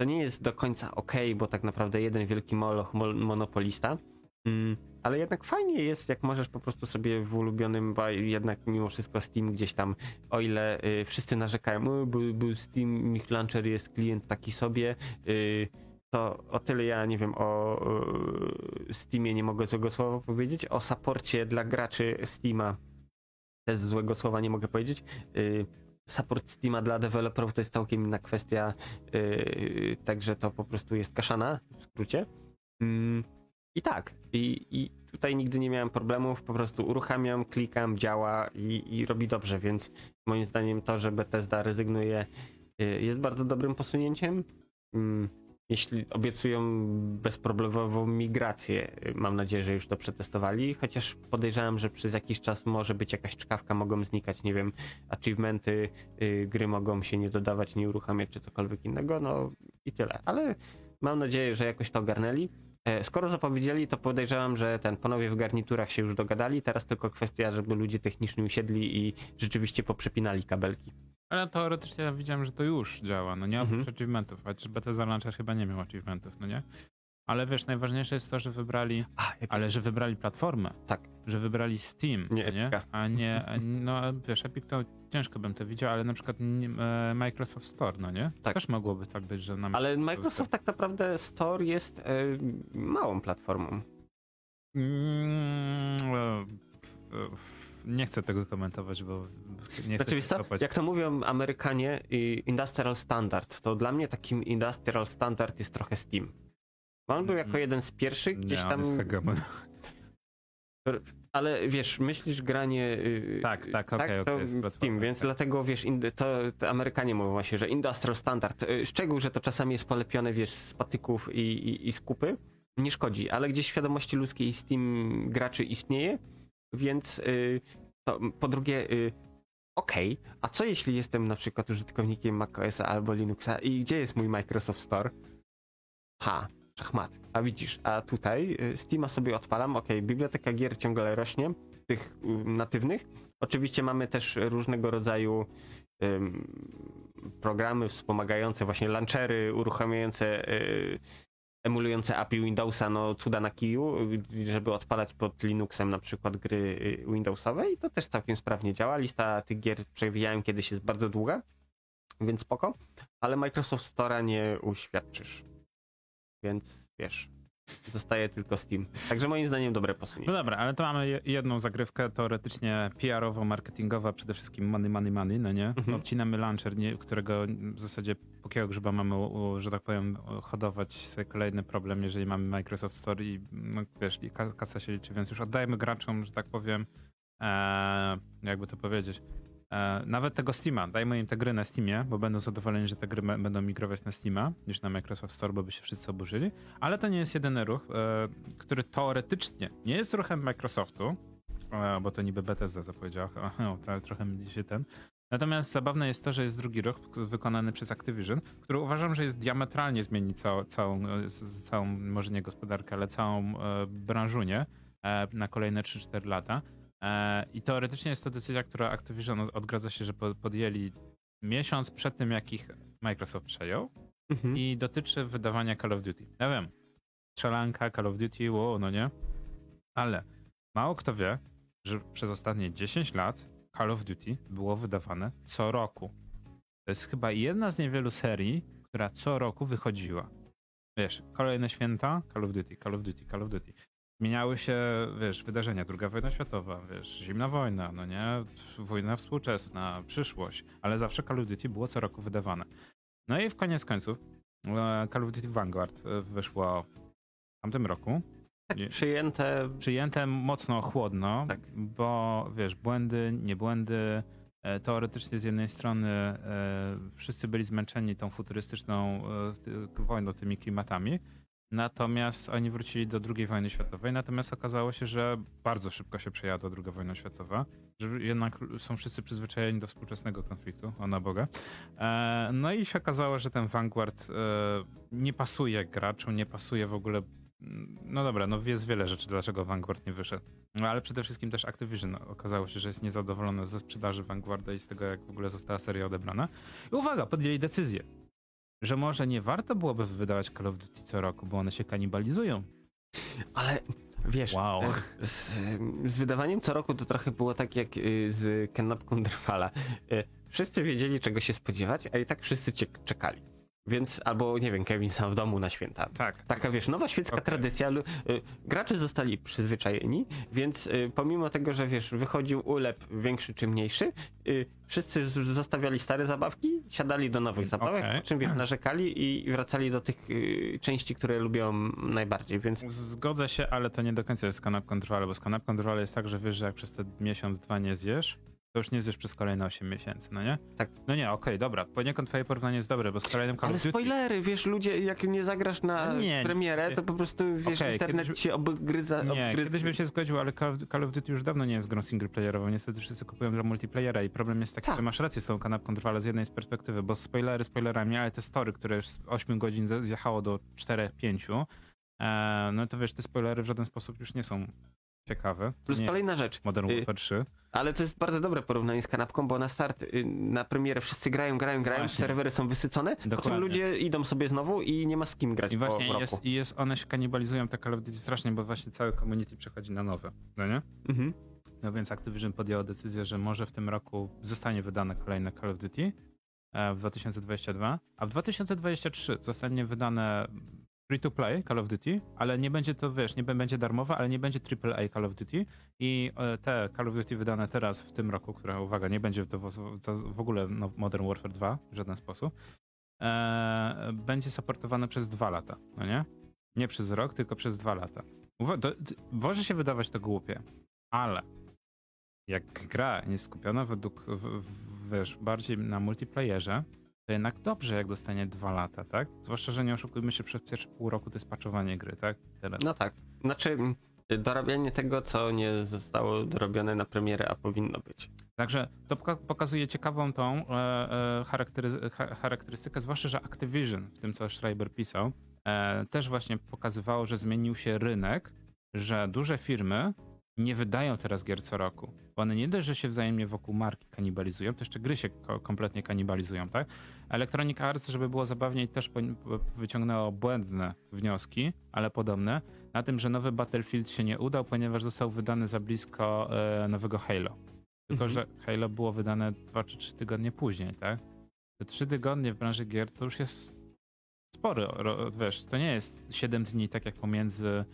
to nie jest do końca ok, bo tak naprawdę jeden wielki moloch, mol, monopolista, mm, ale jednak fajnie jest, jak możesz po prostu sobie w ulubionym, bo jednak mimo wszystko Steam gdzieś tam, o ile y, wszyscy narzekają, "O, bo, bo Steam, ich launcher jest klient taki sobie, y, to o tyle ja nie wiem o y, Steamie nie mogę złego słowa powiedzieć, o saporcie dla graczy Steama też złego słowa nie mogę powiedzieć. Y, support Steama dla deweloperów to jest całkiem inna kwestia, y, także to po prostu jest kaszana w skrócie. Mm, I tak, i, i tutaj nigdy nie miałem problemów, po prostu uruchamiam, klikam, działa i, i robi dobrze, więc moim zdaniem to, że Bethesda rezygnuje y, jest bardzo dobrym posunięciem. Mm, Jeśli obiecują bezproblemową migrację, y, mam nadzieję, że już to przetestowali, chociaż podejrzewam, że przez jakiś czas może być jakaś czkawka, mogą znikać, nie wiem, achievementy, y, gry mogą się nie dodawać, nie uruchamiać czy cokolwiek innego, no i tyle. Ale mam nadzieję, że jakoś to ogarnęli. E, Skoro zapowiedzieli, to podejrzewam, że ten panowie w garniturach się już dogadali. Teraz tylko kwestia, żeby ludzie techniczni usiedli i rzeczywiście poprzepinali kabelki. Ale teoretycznie ja widziałem, że to już działa, no nie oprócz Mhm. achievementów, chociaż Bethesda Launcher chyba nie miał achievementów, no nie? Ale wiesz, najważniejsze jest to, że wybrali, A, ale że wybrali platformę, Tak. że wybrali Steam, Nie nie? A nie, no wiesz, Epic to ciężko bym to widział, ale na przykład e, Microsoft Store, no nie? Tak. Też mogłoby tak być, że na Ale Microsoft tak naprawdę Store jest e, małą platformą. Mm, e, Nie chcę tego komentować, bo nie chcę Znaczy, co, jak to mówią Amerykanie, i Industrial Standard, to dla mnie takim Industrial Standard jest trochę Steam. On był jako Mhm. jeden z pierwszych gdzieś nie, tam, jest hegemon. ale wiesz, myślisz granie... y, Tak, y, tak, okej, okej, jest platforma, Steam, więc tak. dlatego wiesz, indy- to, to Amerykanie mówią właśnie, że Industrial Standard, y, szczegół, że to czasami jest polepione, wiesz, z patyków i, i, i z kupy, nie szkodzi, ale gdzieś w świadomości ludzkiej Steam graczy istnieje, więc y, to, po drugie, y, okej, a co jeśli jestem na przykład użytkownikiem macOSa albo Linuxa i gdzie jest mój Microsoft Store? Ha, szachmat. A widzisz, a tutaj y, Steama sobie odpalam, okej, biblioteka gier ciągle rośnie, tych y, natywnych. Oczywiście mamy też różnego rodzaju ym, programy wspomagające właśnie launchery, uruchamiające, y, emulujące API Windowsa, no cuda na kiju, żeby odpalać pod Linuxem na przykład gry Windowsowe i to też całkiem sprawnie działa. Lista tych gier przewijałem kiedyś jest bardzo długa, więc spoko, ale Microsoft Store'a nie uświadczysz. Więc wiesz, zostaje tylko Steam. Także moim zdaniem dobre No posunięcie. dobra, ale to mamy je- jedną zagrywkę teoretycznie PR-owo-marketingowa, przede wszystkim money, money, money, no nie? Mhm. Obcinamy launcher, nie, którego w zasadzie pókiego grzyba mamy, u- że tak powiem, hodować sobie kolejny problem, jeżeli mamy Microsoft Store i no, wiesz, i ka- kasa się liczy, więc już oddajemy graczom, że tak powiem, e, jakby to powiedzieć, nawet tego Steama, dajmy im te gry na Steamie, bo będą zadowoleni, że te gry będą migrować na Steama, niż na Microsoft Store, bo by się wszyscy oburzyli. Ale to nie jest jedyny ruch, e, który teoretycznie nie jest ruchem Microsoftu, e, bo to niby Bethesda zapowiedziała, to trochę myli się ten. Natomiast zabawne jest to, że jest drugi ruch wykonany przez Activision, który uważam, że jest diametralnie zmieni całą, całą, e, całą może nie gospodarkę, ale całą e, branżunię e, na kolejne 3-4 lata. E, I teoretycznie jest to decyzja, która Activision od- odgradza się, że po- podjęli miesiąc przed tym, jak ich Microsoft przejął Mhm. i dotyczy wydawania Call of Duty. Ja wiem, strzelanka, Call of Duty, wow, no nie? Ale mało kto wie, że przez ostatnie 10 lat Call of Duty było wydawane co roku. To jest chyba jedna z niewielu serii, która co roku wychodziła. Wiesz, kolejne święta, Call of Duty, Call of Duty, Call of Duty. Zmieniały się, wiesz, wydarzenia, druga wojna światowa, wiesz, zimna wojna, no nie, wojna współczesna, przyszłość, ale zawsze Call of Duty było co roku wydawane. No i w koniec końców e, Call of Duty Vanguard e, wyszło w tamtym roku. Tak, przyjęte. Przyjęte mocno chłodno, Tak. bo wiesz, błędy, nie błędy. e, Teoretycznie z jednej strony wszyscy byli zmęczeni tą futurystyczną wojną, tymi klimatami. Natomiast oni wrócili do II wojny światowej, natomiast okazało się, że bardzo szybko się przejadła II wojna światowa, że jednak są wszyscy przyzwyczajeni do współczesnego konfliktu, ona Boga. E, No i się okazało, że ten Vanguard e, nie pasuje graczom, nie pasuje w ogóle no dobra, no jest wiele rzeczy, dlaczego Vanguard nie wyszedł. No ale przede wszystkim też Activision okazało się, że jest niezadowolone ze sprzedaży Vanguarda i z tego, jak w ogóle została seria odebrana. I uwaga, podjęli decyzję, że może nie warto byłoby wydawać Call of Duty co roku, bo one się kanibalizują. Ale wiesz, Wow. e, z, z wydawaniem co roku to trochę było tak jak y, z kanapką Drwala. E, Wszyscy wiedzieli czego się spodziewać, a i tak wszyscy cie- czekali. Więc, albo nie wiem, Kevin sam w domu na święta. Tak. Taka wiesz, nowa świecka Okej. tradycja. y, Gracze zostali przyzwyczajeni, więc y, pomimo tego, że wiesz, wychodził ulep większy czy mniejszy, y, wszyscy z- zostawiali stare zabawki, siadali do nowych zabawek, po czym wiesz, narzekali i wracali do tych y, części, które lubią najbardziej, więc Zgodzę się, ale to nie do końca jest z kanapką bo z kanapką Drwala jest tak, że wiesz, że jak przez ten miesiąc, dwa nie zjesz, to już nie zjesz przez kolejne 8 miesięcy, no nie? Tak. No nie, okej, dobra, poniekąd twoje porównanie jest dobre, bo z kolejnym Call Ale spoilery, wiesz, ludzie, jak nie zagrasz na Nie, premierę, nie. to po prostu, wiesz, Okej, internet kiedyś- się obgryza. Nie, obgryza. kiedyś bym się zgodził, ale Call of Duty już dawno nie jest grą singleplayerową. Niestety wszyscy kupują dla multiplayera i problem jest taki, Tak. że masz rację z tą kanapką trwale z jednej z perspektywy, bo spoilery spoilerami, ale te story, które już z 8 godzin zjechało do 4-5, e, no to wiesz, te spoilery w żaden sposób już nie są ciekawy. Plus Nie kolejna rzecz, Modern y, Warfare 3. ale to jest bardzo dobre porównanie z kanapką, bo na start, y, na premierę wszyscy grają, grają, grają, Właśnie. serwery są wysycone, po czym Dokładnie. ludzie idą sobie znowu i nie ma z kim grać I po właśnie roku. jest, i jest, one się kanibalizują te Call of Duty strasznie, bo właśnie całe community przechodzi na nowe, no nie? Mhm. No więc Activision podjęło decyzję, że może w tym roku zostanie wydane kolejne Call of Duty e, w 2022, a w 2023 zostanie wydane free to play Call of Duty, ale nie będzie to, wiesz, nie będzie darmowe, ale nie będzie AAA Call of Duty i e, te Call of Duty wydane teraz w tym roku, które, uwaga, nie będzie to, w- w ogóle no, Modern Warfare 2 w żaden sposób, e, będzie supportowane przez dwa lata, no nie? Nie przez rok, tylko przez dwa lata. Uwa- może się wydawać to głupie, ale jak gra jest skupiona według, w, w, wiesz, bardziej na multiplayerze, to jednak dobrze, jak dostanie dwa lata, tak? Zwłaszcza, że nie oszukujmy się, przez pierwsze pół roku to jest patchowanie gry, tak? Teraz. No tak. Znaczy, mm, dorabianie tego, co nie zostało dorobione na premierę, a powinno być. Także to poka- pokazuje ciekawą tą e, e, charaktery- cha- charakterystykę, zwłaszcza, że Activision, w tym co Schreiber pisał, e, też właśnie pokazywało, że zmienił się rynek, że duże firmy nie wydają teraz gier co roku. Bo one nie dość, że się wzajemnie wokół marki kanibalizują, to jeszcze gry się ko- kompletnie kanibalizują, tak? Electronic Arts, żeby było zabawniej, też wyciągnęło błędne wnioski, ale podobne, na tym, że nowy Battlefield się nie udał, ponieważ został wydany za blisko e, nowego Halo. Tylko, Mhm. że Halo było wydane 2 czy 3 tygodnie później, tak? Te 3 tygodnie w branży gier to już jest spory, wiesz, to nie jest 7 dni, tak jak pomiędzy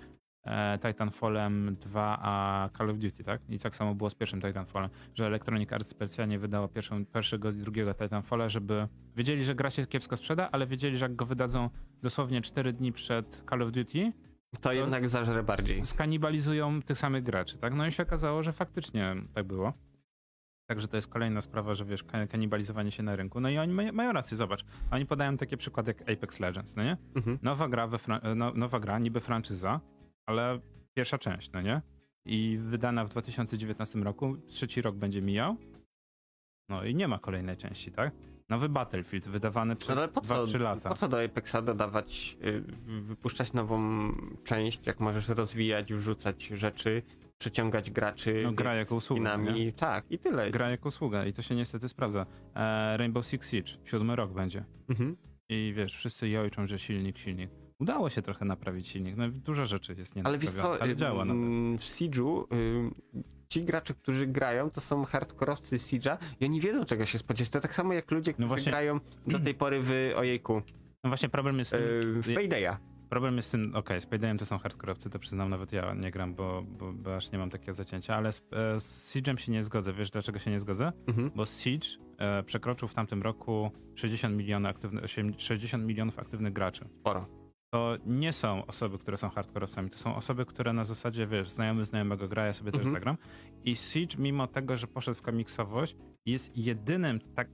Titanfallem 2 a Call of Duty, tak? I tak samo było z pierwszym Titanfallem, że Electronic Arts specjalnie wydała pierwszą, pierwszego i drugiego Titanfalla, żeby wiedzieli, że gra się kiepsko sprzeda, ale wiedzieli, że jak go wydadzą dosłownie 4 dni przed Call of Duty, To jednak zażre bardziej. skanibalizują tych samych graczy, tak? No i się okazało, że faktycznie tak było. Także to jest kolejna sprawa, że wiesz, ka- kanibalizowanie się na rynku. No i oni mają, rację, zobacz. Oni podają takie przykłady jak Apex Legends, no nie? Mhm. Nowa gra, we no, nowa gra, niby franczyza, ale pierwsza część, no nie? I wydana w 2019 roku, trzeci rok będzie mijał. No i nie ma kolejnej części, tak? Nowy Battlefield, wydawany przez No ale po co, 2-3 lata. po co do Apexa dodawać, y, wypuszczać nową część, jak możesz rozwijać, wrzucać rzeczy, przyciągać graczy No gra jako usługa, nie? Tak, i tyle. Gra jako usługa i to się niestety sprawdza. E, Rainbow Six Siege, siódmy rok będzie. Mhm. I wiesz, wszyscy jojczą, że silnik, silnik. Udało się trochę naprawić silnik. No dużo rzeczy jest nie Ale co, ale działa ym, w Siege'u ym, ci gracze, którzy grają, to są hardkorowcy Siege'a i oni wiedzą czego się spodziewać. To tak samo jak ludzie, którzy właśnie- grają do tej pory w ojejku, No właśnie problem jest, yy, w Paydaya. problem jest z tym, okej, z Paydayem to są hardkorowcy, to przyznam, nawet ja nie gram, bo, bo, bo aż nie mam takiego zacięcia, ale z, e, z Siege'em się nie zgodzę. Wiesz dlaczego się nie zgodzę? Mhm. Bo Siege e, przekroczył w tamtym roku 60, miliony aktywny, 60 milionów aktywnych graczy. Sporo. To nie są osoby, które są hardkorowcami, to są osoby, które na zasadzie, wiesz, znajomy znajomego gra, ja sobie też Mhm. zagram. I Siege, mimo tego, że poszedł w komiksowość, jest jedynym tak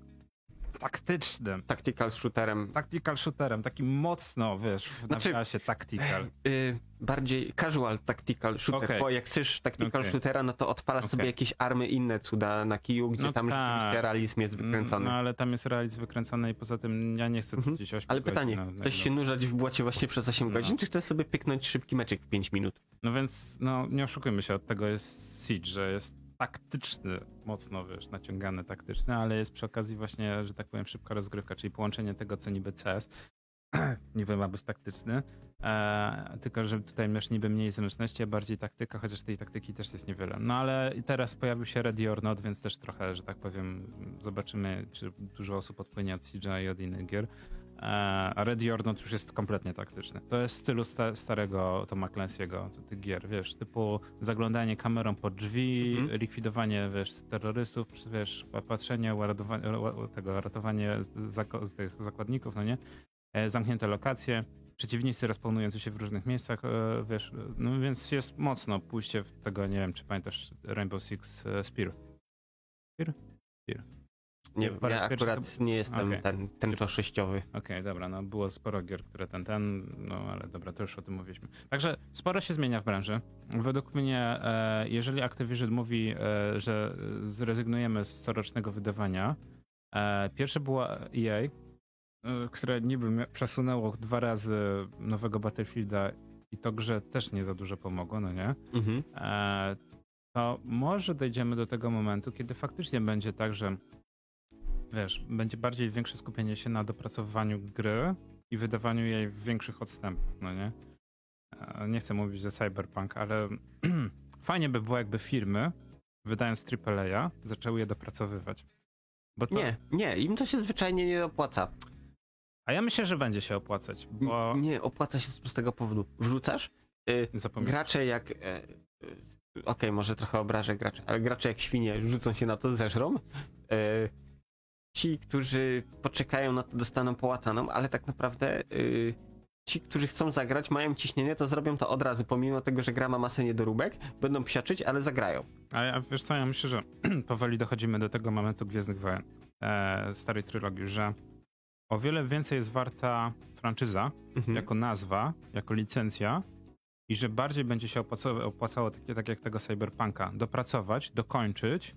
taktycznym, Tactical shooterem. tactical shooterem, takim mocno, wiesz, w Znaczy- nawiasie tactical. Y, bardziej casual tactical shooter, Okej. bo jak chcesz tactical Okej. shootera, no to odpalasz Okej. sobie jakieś army inne cuda na kiju, gdzie No tam tak. rzeczywiście realizm jest wykręcony. No ale tam jest realizm wykręcony i poza tym ja nie chcę Mhm. gdzieś 8 Ale godzin pytanie, chcesz się nurzać w błocie właśnie przez 8 No. godzin, czy chcesz sobie pyknąć szybki meczek w 5 minut? No więc, no nie oszukujmy się, od tego jest Siege, że jest taktyczny, mocno wiesz, naciągany taktyczny, ale jest przy okazji właśnie, że tak powiem, szybka rozgrywka, czyli połączenie tego, co niby CS, [clears throat] niby ma być taktyczny, e, tylko że tutaj masz niby mniej zręczności, a bardziej taktyka, chociaż tej taktyki też jest niewiele. No ale teraz pojawił się Ready or Not, więc też trochę, że tak powiem, zobaczymy, czy dużo osób odpłynie od CGI i od innych gier. E, or Not już jest kompletnie taktyczny. To jest w stylu sta starego Toma Clancy'ego, tych gier, wiesz, typu zaglądanie kamerą pod drzwi, Mhm. likwidowanie, wiesz, terrorystów, wiesz, pa- patrzenie, tego, ratowanie z, z tych zakładników, no nie? E, Zamknięte lokacje, przeciwnicy respawnujący się w różnych miejscach, e, wiesz, no więc jest mocno pójście w tego, nie wiem, czy pamiętasz Rainbow Six e, Spear. Spear? Spear. Nie, Parę ja pierwszych- akurat nie jestem Okej. ten, ten to sześciowy. Okej, dobra, no było sporo gier, które ten, ten, no ale dobra, to już o tym mówiliśmy. Także sporo się zmienia w branży. Według mnie, e, jeżeli Activision mówi, e, że zrezygnujemy z corocznego wydawania, e, pierwsze była EA, e, które niby przesunęło dwa razy nowego Battlefielda i to grze też nie za dużo pomogło, no nie? Mhm. E, to może dojdziemy do tego momentu, kiedy faktycznie będzie tak, że wiesz, będzie bardziej większe skupienie się na dopracowywaniu gry i wydawaniu jej w większych odstępach, no nie? E, nie chcę mówić, że cyberpunk, ale [clears throat] fajnie by było, jakby firmy, wydając AAA, zaczęły je dopracowywać. To... Nie, nie, im to się zwyczajnie nie opłaca. A ja myślę, że będzie się opłacać, bo... Nie, opłaca się z prostego powodu. Wrzucasz, y, Zapomnij. gracze jak... E, y, Okej, może trochę obrażę gracze, ale gracze jak świnie rzucą się na to, zeżrą. E, ci, którzy poczekają na to, dostaną połataną, ale tak naprawdę y, ci, którzy chcą zagrać, mają ciśnienie, to zrobią to od razu, pomimo tego, że gra ma masę niedoróbek, będą psiaczyć, ale zagrają. A ja, wiesz co, ja myślę, że [clears throat] powoli dochodzimy do tego momentu Gwiezdnych Wojen, e, starej trylogii, że o wiele więcej jest warta franczyza Mhm. jako nazwa, jako licencja i że bardziej będzie się opłacało, opłacało takie, tak jak tego Cyberpunka, dopracować, dokończyć,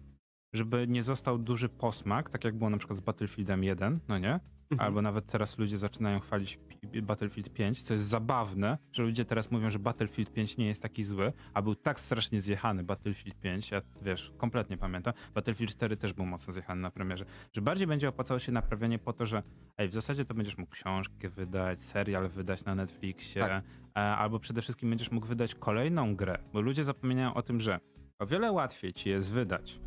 żeby nie został duży posmak, tak jak było na przykład z Battlefieldem 1, no nie? Mhm. Albo nawet teraz ludzie zaczynają chwalić Battlefield 5, co jest zabawne, że ludzie teraz mówią, że Battlefield 5 nie jest taki zły, a był tak strasznie zjechany Battlefield 5, ja wiesz, kompletnie pamiętam. Battlefield 4 też był mocno zjechany na premierze. Że bardziej będzie opłacało się naprawienie po to, że ej, w zasadzie to będziesz mógł książkę wydać, serial wydać na Netflixie, Tak. e, albo przede wszystkim będziesz mógł wydać kolejną grę, bo ludzie zapominają o tym, że o wiele łatwiej ci jest wydać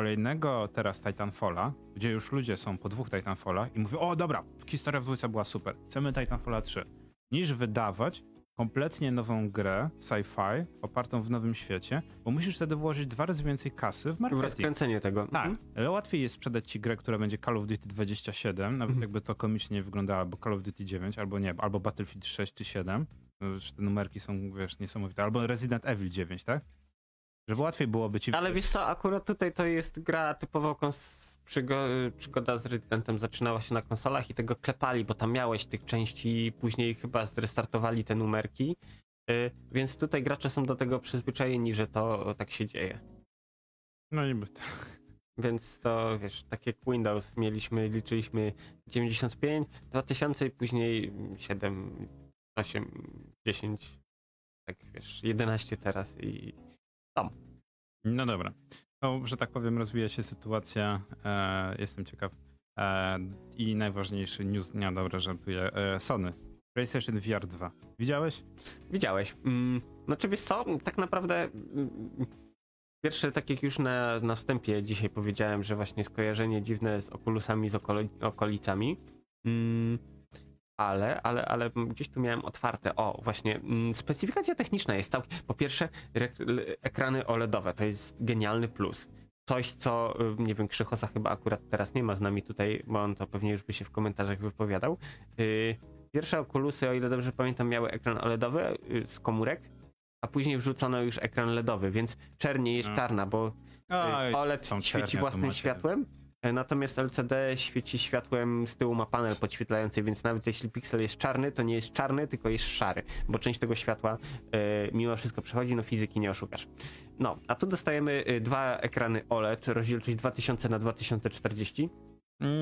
kolejnego teraz Titanfalla, gdzie już ludzie są po dwóch Titanfallach i mówią, o dobra, historia w dwójce była super, chcemy Titanfalla 3, niż wydawać kompletnie nową grę sci-fi opartą w nowym świecie, bo musisz wtedy włożyć dwa razy więcej kasy w marketing. rozkręcenie tego. Tak, Mhm. ale łatwiej jest sprzedać ci grę, która będzie Call of Duty 27, nawet Mhm. jakby to komicznie wyglądało, albo Call of Duty 9, albo nie, albo Battlefield 6 czy 7, no te numerki są, wiesz, niesamowite, albo Resident Evil 9, tak? Żeby łatwiej byłoby ci... Ale wiesz co, akurat tutaj to jest gra typowo kons- przygo- przygoda z Residentem zaczynała się na konsolach i tego klepali, bo tam miałeś tych części, później chyba zrestartowali te numerki, y, więc tutaj gracze są do tego przyzwyczajeni, że to tak się dzieje. No niby tak. Więc to wiesz, tak jak Windows mieliśmy, liczyliśmy 95, 2000 i później 7, 8, 10, tak wiesz, 11 teraz i No dobra. No, że tak powiem, rozwija się sytuacja. E, jestem ciekaw. E, I najważniejszy news dnia, dobra, żartuję. E, Sony. PlayStation VR 2. Widziałeś? Widziałeś. Mm, znaczy wiesz co, tak naprawdę mm, pierwsze, tak jak już na, na wstępie dzisiaj powiedziałem, że właśnie skojarzenie dziwne z Oculusami, z okoli, okolicami. Mm, ale, ale, ale gdzieś tu miałem otwarte. O, właśnie, mm, specyfikacja techniczna jest całkiem. Po pierwsze, ekrany OLEDowe to jest genialny plus. Coś, co, y, nie wiem, Krzychosa chyba akurat teraz nie ma z nami tutaj, bo on to pewnie już by się w komentarzach wypowiadał. Y, Pierwsze Oculusy, o ile dobrze pamiętam, miały ekran OLEDowy y, z komórek, a później wrzucono już ekran LEDowy, więc czerń nie jest No. czarna, bo Oj, OLED świeci własnym światłem, natomiast LCD świeci światłem, z tyłu ma panel podświetlający, więc nawet jeśli piksel jest czarny, to nie jest czarny, tylko jest szary, bo część tego światła y, mimo wszystko przechodzi, no fizyki nie oszukasz. No, a tu dostajemy y, dwa ekrany OLED, rozdzielczość 2000 na 2040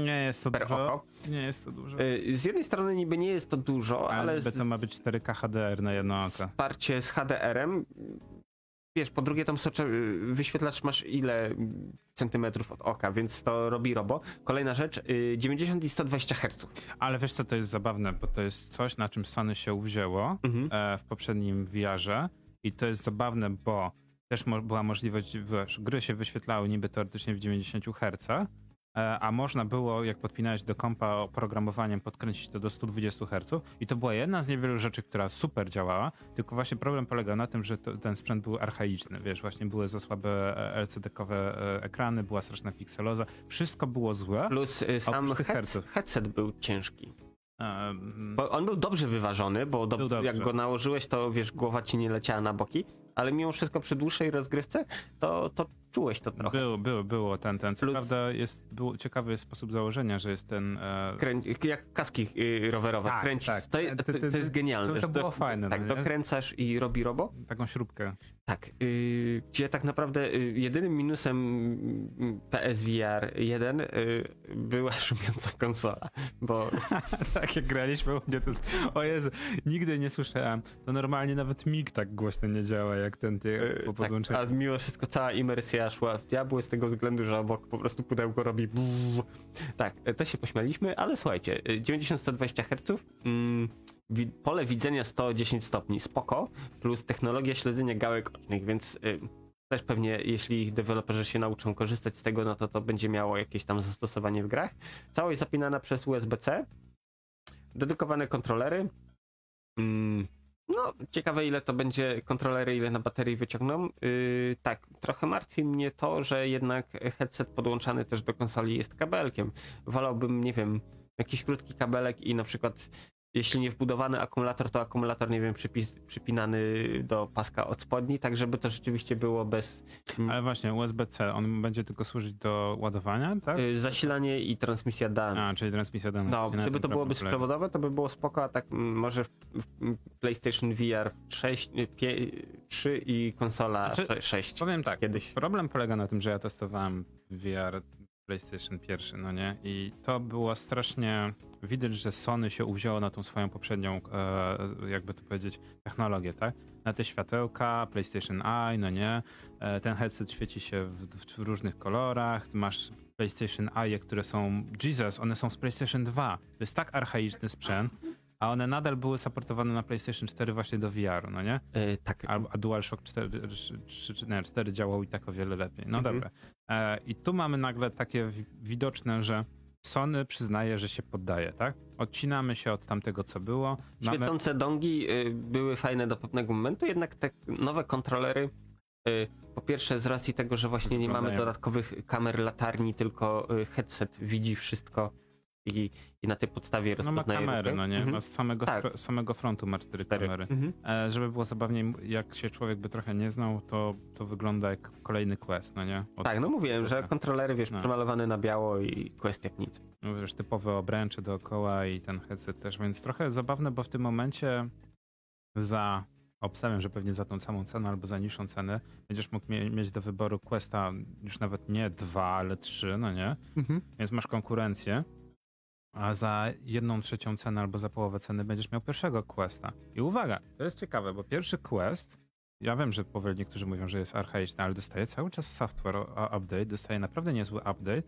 Nie jest to per dużo. oko. Nie jest to dużo. Z jednej strony niby nie jest to dużo, ale ale to ma być 4K HDR na jedno oko. wsparcie z HDR-em. Wiesz, po drugie tam socze, wyświetlacz masz ile centymetrów od oka, więc to robi robo. Kolejna rzecz, y, 90 i 120 Hz. Ale wiesz co, to jest zabawne, bo to jest coś, na czym Sony się uwzięło Mhm. e, w poprzednim VR-ze i to jest zabawne, bo też mo- była możliwość, wiesz, gry się wyświetlały niby teoretycznie w 90 Hz, a można było, jak podpinałeś do kompa oprogramowaniem, podkręcić to do 120 Hz i to była jedna z niewielu rzeczy, która super działała, tylko właśnie problem polegał na tym, że to, ten sprzęt był archaiczny, wiesz, właśnie były za słabe e, LCD-kowe e, ekrany, była straszna pikseloza, wszystko było złe. Plus y, sam head, headset był ciężki. Em, Bo on był dobrze wyważony, bo do, dobrze. jak go nałożyłeś, to wiesz, głowa ci nie leciała na boki, ale mimo wszystko przy dłuższej rozgrywce to, to czułeś to trochę. Było, było, było ten, ten. Co Plus- prawda jest, był ciekawy sposób założenia, że jest ten... E. Jak kaski y, rowerowe, Tak, tak. To, To- to, to- jest genialne. to- to było fajne, Tak, no dokręcasz i robi robo. taką śrubkę. Tak, y, gdzie tak naprawdę y, jedynym minusem mm, PSVR 1 y, była [laughs] szumiąca konsola, bo [laughs] tak jak graliśmy, nie, to jest, o Jezu, nigdy nie słyszałem. To normalnie nawet mig tak głośno nie działa, jak ten ty, y, po tak, podłączeniu. a mimo wszystko cała imersja szła w diabły z tego względu, że obok po prostu pudełko robi buh. Tak, y, to się pośmialiśmy, ale słuchajcie, y, 90-120 Hz, mm, pole widzenia 110 stopni, spoko, plus technologia śledzenia gałek ocznych, więc y, też pewnie jeśli deweloperzy się nauczą korzystać z tego, no to to będzie miało jakieś tam zastosowanie w grach. Całość zapinana przez USB-C, dedykowane kontrolery. Mm, no, ciekawe ile to będzie kontrolery, ile na baterii wyciągną. Yy, tak, trochę martwi mnie to, że jednak headset podłączany też do konsoli jest kabelkiem. Wolałbym, nie wiem, jakiś krótki kabelek i na przykład jeśli nie wbudowany akumulator, to akumulator, nie wiem, przypis, przypinany do paska od spodni, tak żeby to rzeczywiście było bez Ale właśnie, USB-C, on będzie tylko służyć do ładowania, tak? yy, zasilanie i transmisja danych. A, czyli transmisja danych. No, gdyby to byłoby polega. sklewodowe, to by było spoko, a tak mm, może PlayStation VR 6, y, pie, 3 i konsola Znaczy, 6 Powiem tak, kiedyś. problem polega na tym, że ja testowałem VR PlayStation pierwszy, no nie? I to było strasznie... Widać, że Sony się uwzięło na tą swoją poprzednią, e, jakby to powiedzieć, technologię, tak? Na te światełka, PlayStation Eye, no nie? E, ten headset świeci się w, w, w różnych kolorach, ty masz PlayStation Eye, które są... Jesus, one są z PlayStation 2. To jest tak archaiczny sprzęt, a one nadal były supportowane na PlayStation 4 właśnie do VR-u, no nie? Y, tak, Albo, a DualShock 4, 3, czy nie, 4 działał i tak o wiele lepiej. No Mhm. dobra. E, I tu mamy nagle takie wi- widoczne, że Sony przyznaje, że się poddaje, tak? Odcinamy się od tamtego, co było. Mamy, świecące dongi y, były fajne do pewnego momentu, jednak te nowe kontrolery y, po pierwsze z racji tego, że właśnie nie mamy dodatkowych kamer latarni, tylko y, headset widzi wszystko i, i na tej podstawie no ma rozpoznaje kamery, ruchy. no nie? Mhm. Ma z samego, Tak. stro- samego frontu ma cztery Cztery. kamery. Mhm. E, żeby było zabawniej, jak się człowiek by trochę nie znał, to, to wygląda jak kolejny quest, no nie? Od, Tak, no mówiłem, że kontrolery, wiesz, No. przemalowane na biało i quest jak nic. no, wiesz, typowe obręcze dookoła i ten headset też, więc trochę zabawne, bo w tym momencie za, obstawiam, że pewnie za tą samą cenę albo za niższą cenę będziesz mógł mie- mieć do wyboru Questa już nawet nie dwa, ale trzy, no nie? Więc masz konkurencję, a za jedną trzecią cenę albo za połowę ceny będziesz miał pierwszego Questa. I uwaga, to jest ciekawe, bo pierwszy Quest, ja wiem, że powoli niektórzy mówią, że jest archaiczny, ale dostaje cały czas software update, dostaje naprawdę niezły update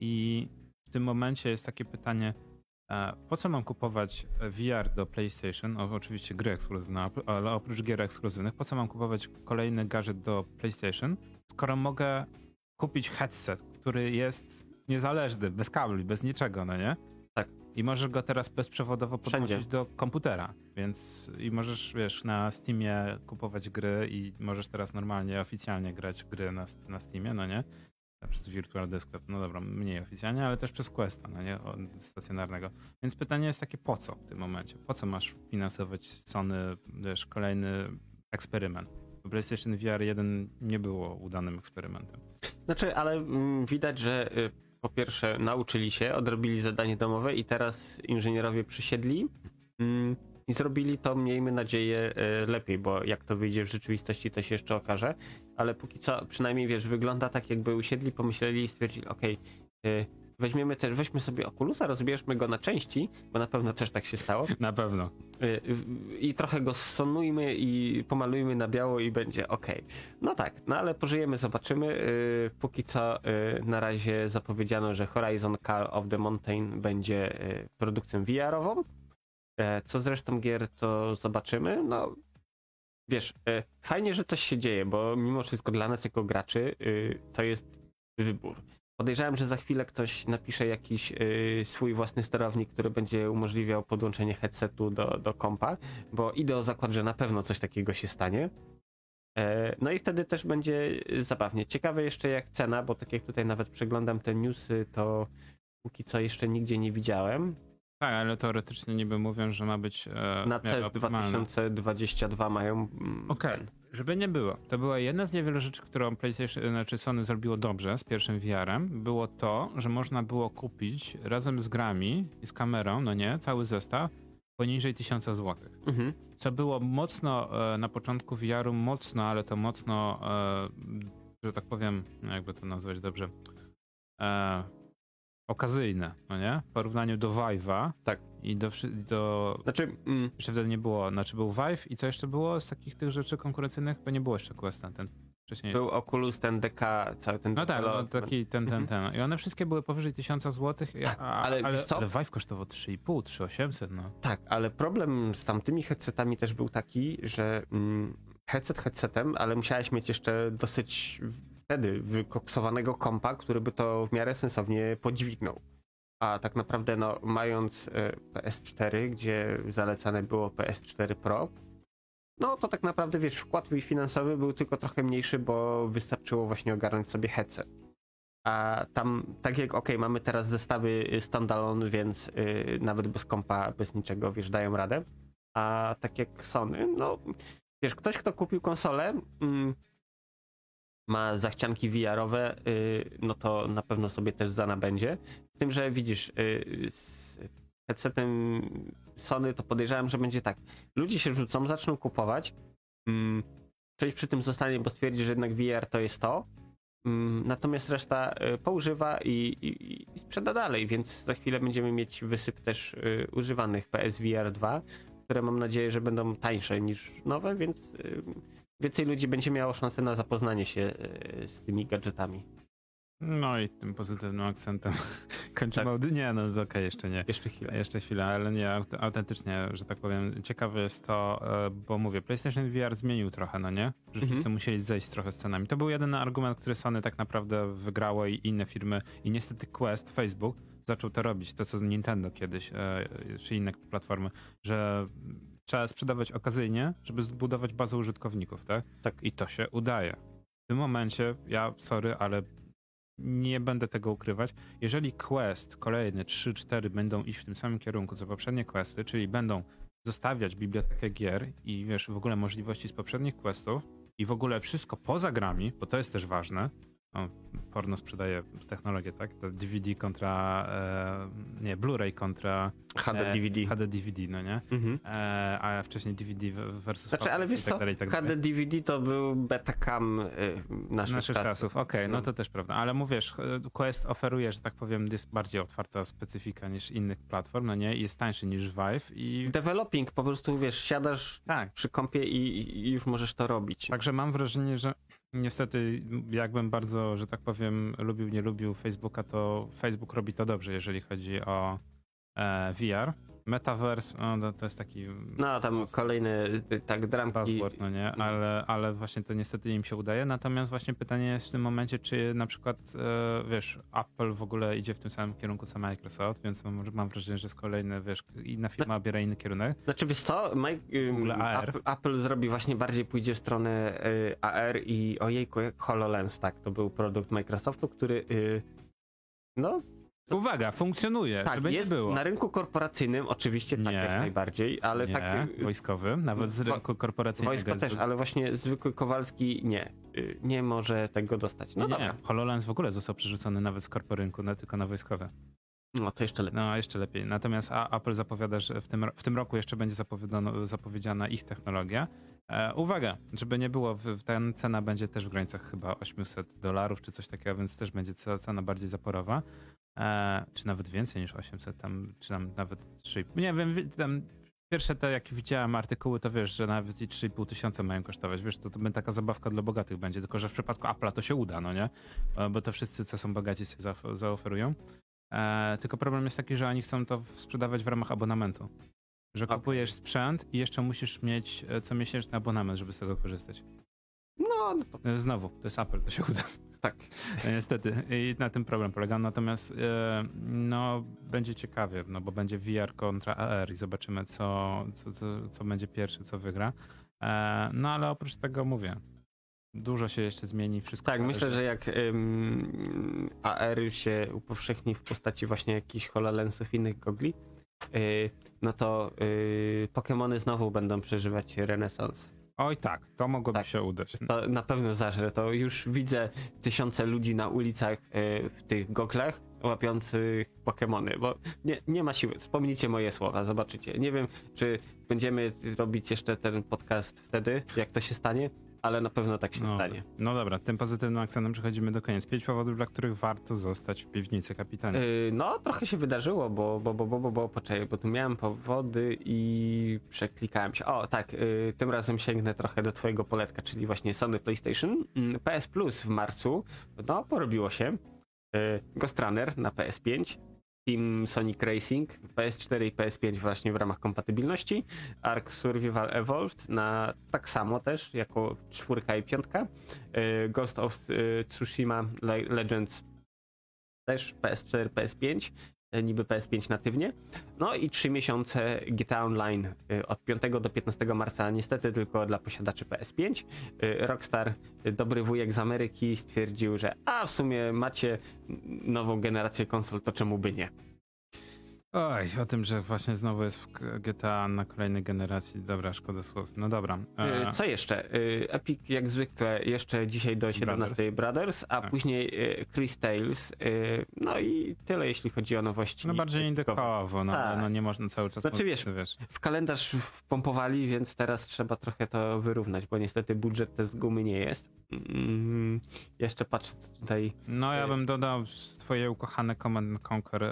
i w tym momencie jest takie pytanie, po co mam kupować VR do PlayStation, oczywiście gry ekskluzywne, ale oprócz gier ekskluzywnych, po co mam kupować kolejny gadżet do PlayStation, skoro mogę kupić headset, który jest niezależny, bez kabli, bez niczego, no nie? I możesz go teraz bezprzewodowo Wszędzie. podłączyć do komputera, więc i możesz, wiesz, na Steamie kupować gry i możesz teraz normalnie, oficjalnie grać gry na, na Steamie, no nie? Przez Virtual Desktop, no dobra, mniej oficjalnie, ale też przez Questa, no nie? O, stacjonarnego. Więc pytanie jest takie, po co w tym momencie? Po co masz finansować Sony, wiesz, kolejny eksperyment? Bo PlayStation VR 1 nie było udanym eksperymentem. Znaczy, ale mm, widać, że y, po pierwsze nauczyli się, odrobili zadanie domowe i teraz inżynierowie przysiedli mm, i zrobili to, miejmy nadzieję, y, lepiej, bo jak to wyjdzie w rzeczywistości, to się jeszcze okaże. Ale póki co, przynajmniej wiesz, wygląda tak, jakby usiedli, pomyśleli i stwierdzili, okej, y, weźmiemy też, weźmy sobie Oculusa, rozbierzmy go na części, bo na pewno też tak się stało. [laughs] Na pewno. Y, y, i trochę go sonujmy i pomalujmy na biało i będzie ok. No tak, no ale pożyjemy, zobaczymy. Y, Póki co na razie zapowiedziano, że Horizon Call of the Mountain będzie produkcją VR-ową. Co z resztą gier to zobaczymy. No wiesz, fajnie, że coś się dzieje, bo mimo wszystko dla nas jako graczy to jest wybór. Podejrzewam, że za chwilę ktoś napisze jakiś y, swój własny sterownik, który będzie umożliwiał podłączenie headsetu do, do kompa, bo idę o zakład, że na pewno coś takiego się stanie. E, no i wtedy też będzie zabawnie. Ciekawe jeszcze jak cena, bo tak jak tutaj nawet przeglądam te newsy, to póki co jeszcze nigdzie nie widziałem. Tak, ale teoretycznie niby mówią, że ma być e, Na CES optymalne. 2022 mają. mm, Okej, ten. żeby nie było. To była jedna z niewielu rzeczy, którą PlayStation, znaczy Sony zrobiło dobrze z pierwszym VR-em. Było to, że można było kupić razem z grami i z kamerą, no nie, cały zestaw poniżej 1000 zł. Mhm. Co było mocno e, na początku VR-u, mocno, ale to mocno, e, że tak powiem, jakby to nazwać dobrze, e, okazyjne, no nie? W porównaniu do Vive'a. Tak. I do, do Znaczy, mm, jeszcze wtedy nie było, znaczy był Vive i co jeszcze było z takich tych rzeczy konkurencyjnych? Bo nie było jeszcze Questa, ten wcześniej. był Oculus, ten DK, cały ten No tak, no, taki ten, ten, ten. I one wszystkie były powyżej 1000 zł, Tak, a, ale ale, co? ale Vive kosztował 3,5, 3800, no. Tak, ale problem z tamtymi headsetami też był taki, że mm, headset headsetem, ale musiałeś mieć jeszcze dosyć wtedy wykoksowanego kompa, który by to w miarę sensownie podźwignął. A tak naprawdę, no, mając e, PS4, gdzie zalecane było PS4 Pro, no to tak naprawdę, wiesz, wkład finansowy był tylko trochę mniejszy, bo wystarczyło właśnie ogarnąć sobie headset. A tam, tak jak, ok, mamy teraz zestawy y, standalone, więc y, nawet bez kompa, bez niczego, wiesz, dają radę. A tak jak Sony, no, wiesz, ktoś, kto kupił konsolę, mm, ma zachcianki VR-owe, y, no to na pewno sobie też zana będzie. Z tym, że widzisz, y, z headsetem Sony to podejrzewam, że będzie tak. Ludzie się rzucą, zaczną kupować. Mm, Ktoś przy tym zostanie, bo stwierdzi, że jednak VR to jest to. Mm, Natomiast reszta y, poużywa i, i, i sprzeda dalej, więc za chwilę będziemy mieć wysyp też używanych PSVR 2, które mam nadzieję, że będą tańsze niż nowe, więc więcej ludzi będzie miało szansę na zapoznanie się y, z tymi gadżetami. No i tym pozytywnym akcentem [laughs] kończymy Tak. Nie, no okej, jeszcze nie. Jeszcze chwilę. Jeszcze chwilę, ale nie, aut- autentycznie, że tak powiem, ciekawe jest to, e, bo mówię, PlayStation VR zmienił trochę, no nie? Rzeczywiście Mhm. musieli zejść trochę z cenami. To był jedyny argument, który Sony tak naprawdę wygrało i inne firmy. I niestety Quest, Facebook zaczął to robić, to co z Nintendo kiedyś, e, czy inne platformy, że trzeba sprzedawać okazyjnie, żeby zbudować bazę użytkowników, tak? Tak. I to się udaje. W tym momencie, ja, sorry, ale nie będę tego ukrywać. Jeżeli Quest kolejny 3-4 będą iść w tym samym kierunku co poprzednie Questy, czyli będą zostawiać bibliotekę gier i wiesz, w ogóle możliwości z poprzednich Questów i w ogóle wszystko poza grami, bo to jest też ważne. Porno sprzedaje technologię, tak? To DVD kontra, e, nie, Blu-ray kontra HD e, DVD. HD DVD, no nie? Mhm. E, a wcześniej DVD versus Znaczy, ale wiesz tak co, dalej, i tak. HD DVD to był betacam y, naszych, naszych czasów. czasów. Okej, no No. to też prawda. Ale mówisz, Quest oferuje, że tak powiem, jest bardziej otwarta specyfika niż innych platform, no nie? Jest tańszy niż Vive i Developing, po prostu wiesz, siadasz tak. przy kompie i, i już możesz to robić. Także mam wrażenie, że niestety jakbym bardzo, że tak powiem, lubił, nie lubił Facebooka, to Facebook robi to dobrze, jeżeli chodzi o e, VR. Metaverse, no, to, jest taki No tam mocny kolejne y, tak dramki. no nie? Ale, ale właśnie to niestety im się udaje. Natomiast właśnie pytanie jest w tym momencie, czy na przykład, e, wiesz, Apple w ogóle idzie w tym samym kierunku co Microsoft, więc mam, mam wrażenie, że jest kolejny, wiesz, inna firma obiera inny kierunek. Znaczy wiesz co, AR. Apple, Apple zrobi właśnie bardziej pójdzie w stronę y, AR i ojejku, jak HoloLens, tak, to był produkt Microsoftu, który y, no Uwaga, funkcjonuje, tak, żeby jest nie było. na rynku korporacyjnym oczywiście tak Nie. jak najbardziej, ale nie, tak y, wojskowym, nawet z rynku korporacyjnego. wojsko też, ale właśnie zwykły Kowalski nie, y, nie może tego dostać. No nie, dobra, nie. HoloLens w ogóle został przerzucony nawet z korporynku, no, tylko na wojskowe. no to jeszcze lepiej. No, jeszcze lepiej. Natomiast Apple zapowiada, że w tym, w tym roku jeszcze będzie zapowiedziana ich technologia. E, uwaga, żeby nie było, w, ten cena będzie też w granicach chyba 800 dolarów czy coś takiego, więc też będzie ce- cena bardziej zaporowa. E, czy nawet więcej niż 800, tam, czy tam nawet 3. Nie wiem, wi- tam pierwsze te, jak widziałem artykuły, to wiesz, że nawet i 3,5 tysiąca mają kosztować. Wiesz, to, to będzie taka zabawka dla bogatych będzie, tylko że w przypadku Apple'a to się uda, no nie? E, Bo to wszyscy, co są bogaci, sobie zaof- zaoferują. E, tylko problem jest taki, że oni chcą to sprzedawać w ramach abonamentu. Że Okej. kupujesz sprzęt i jeszcze musisz mieć e, comiesięczny abonament, żeby z tego korzystać. No, no E, Znowu, to jest Apple, to się uda. tak. E, Niestety. I na tym problem polega. Natomiast e, no, będzie ciekawie, no bo będzie VR kontra AR i zobaczymy, co, co, co, co będzie pierwszy, co wygra. E, no ale oprócz tego mówię, dużo się jeszcze zmieni, wszystko Tak, myślę, że jak ym, AR się upowszechni w postaci właśnie jakichś HoloLensów i innych gogli, y, no to y, Pokémony znowu będą przeżywać renesans. Oj tak, to mogłoby Tak. się udać. To na pewno zażre. To już widzę tysiące ludzi na ulicach y, w tych goglach łapiących Pokémony, bo nie, nie ma siły. Wspomnijcie moje słowa, zobaczycie. Nie wiem, czy będziemy robić jeszcze ten podcast wtedy, jak to się stanie, ale na pewno tak się No, stanie. no dobra, tym pozytywnym akcentem przechodzimy do koniec. Pięć powodów, dla których warto zostać w piwnicy kapitanie. Y, no, trochę się wydarzyło, bo, bo, bo, bo, bo, bo poczekaj, bo tu miałem powody i przeklikałem się. O, tak, y, tym razem sięgnę trochę do twojego poletka, czyli właśnie Sony PlayStation. Mm, PS Plus w marcu, no, porobiło się. Y, Ghost Runner na PS5, Team Sonic Racing, PS4 i PS5 właśnie w ramach kompatybilności, Ark Survival Evolved na tak samo też, jako czwórka i piątka, y, Ghost of y, Tsushima Le- Legends też PS4, PS5, e, niby PS5 natywnie. No i 3 miesiące GTA Online y, od 5 do 15 marca, niestety tylko dla posiadaczy PS5. Y, Rockstar, dobry wujek z Ameryki, stwierdził, że a w sumie macie nową generację konsol, to czemu by nie? Oj, o tym, że właśnie znowu jest w GTA na kolejnej generacji. Dobra, szkoda słów. No dobra. E, Y, Co jeszcze? Y, Epic jak zwykle jeszcze dzisiaj do 17 Brothers, a Tak. później y, Chris Tales. No i tyle jeśli chodzi o nowości. no bardziej indykowo, no, Tak. no nie można cały czas... Znaczy, wiesz, wiesz. w kalendarz wpompowali, więc teraz trzeba trochę to wyrównać, bo niestety budżet to z gumy nie jest. Mm, jeszcze patrzę tutaj. No ja bym dodał twoje ukochane Command and Conquer e,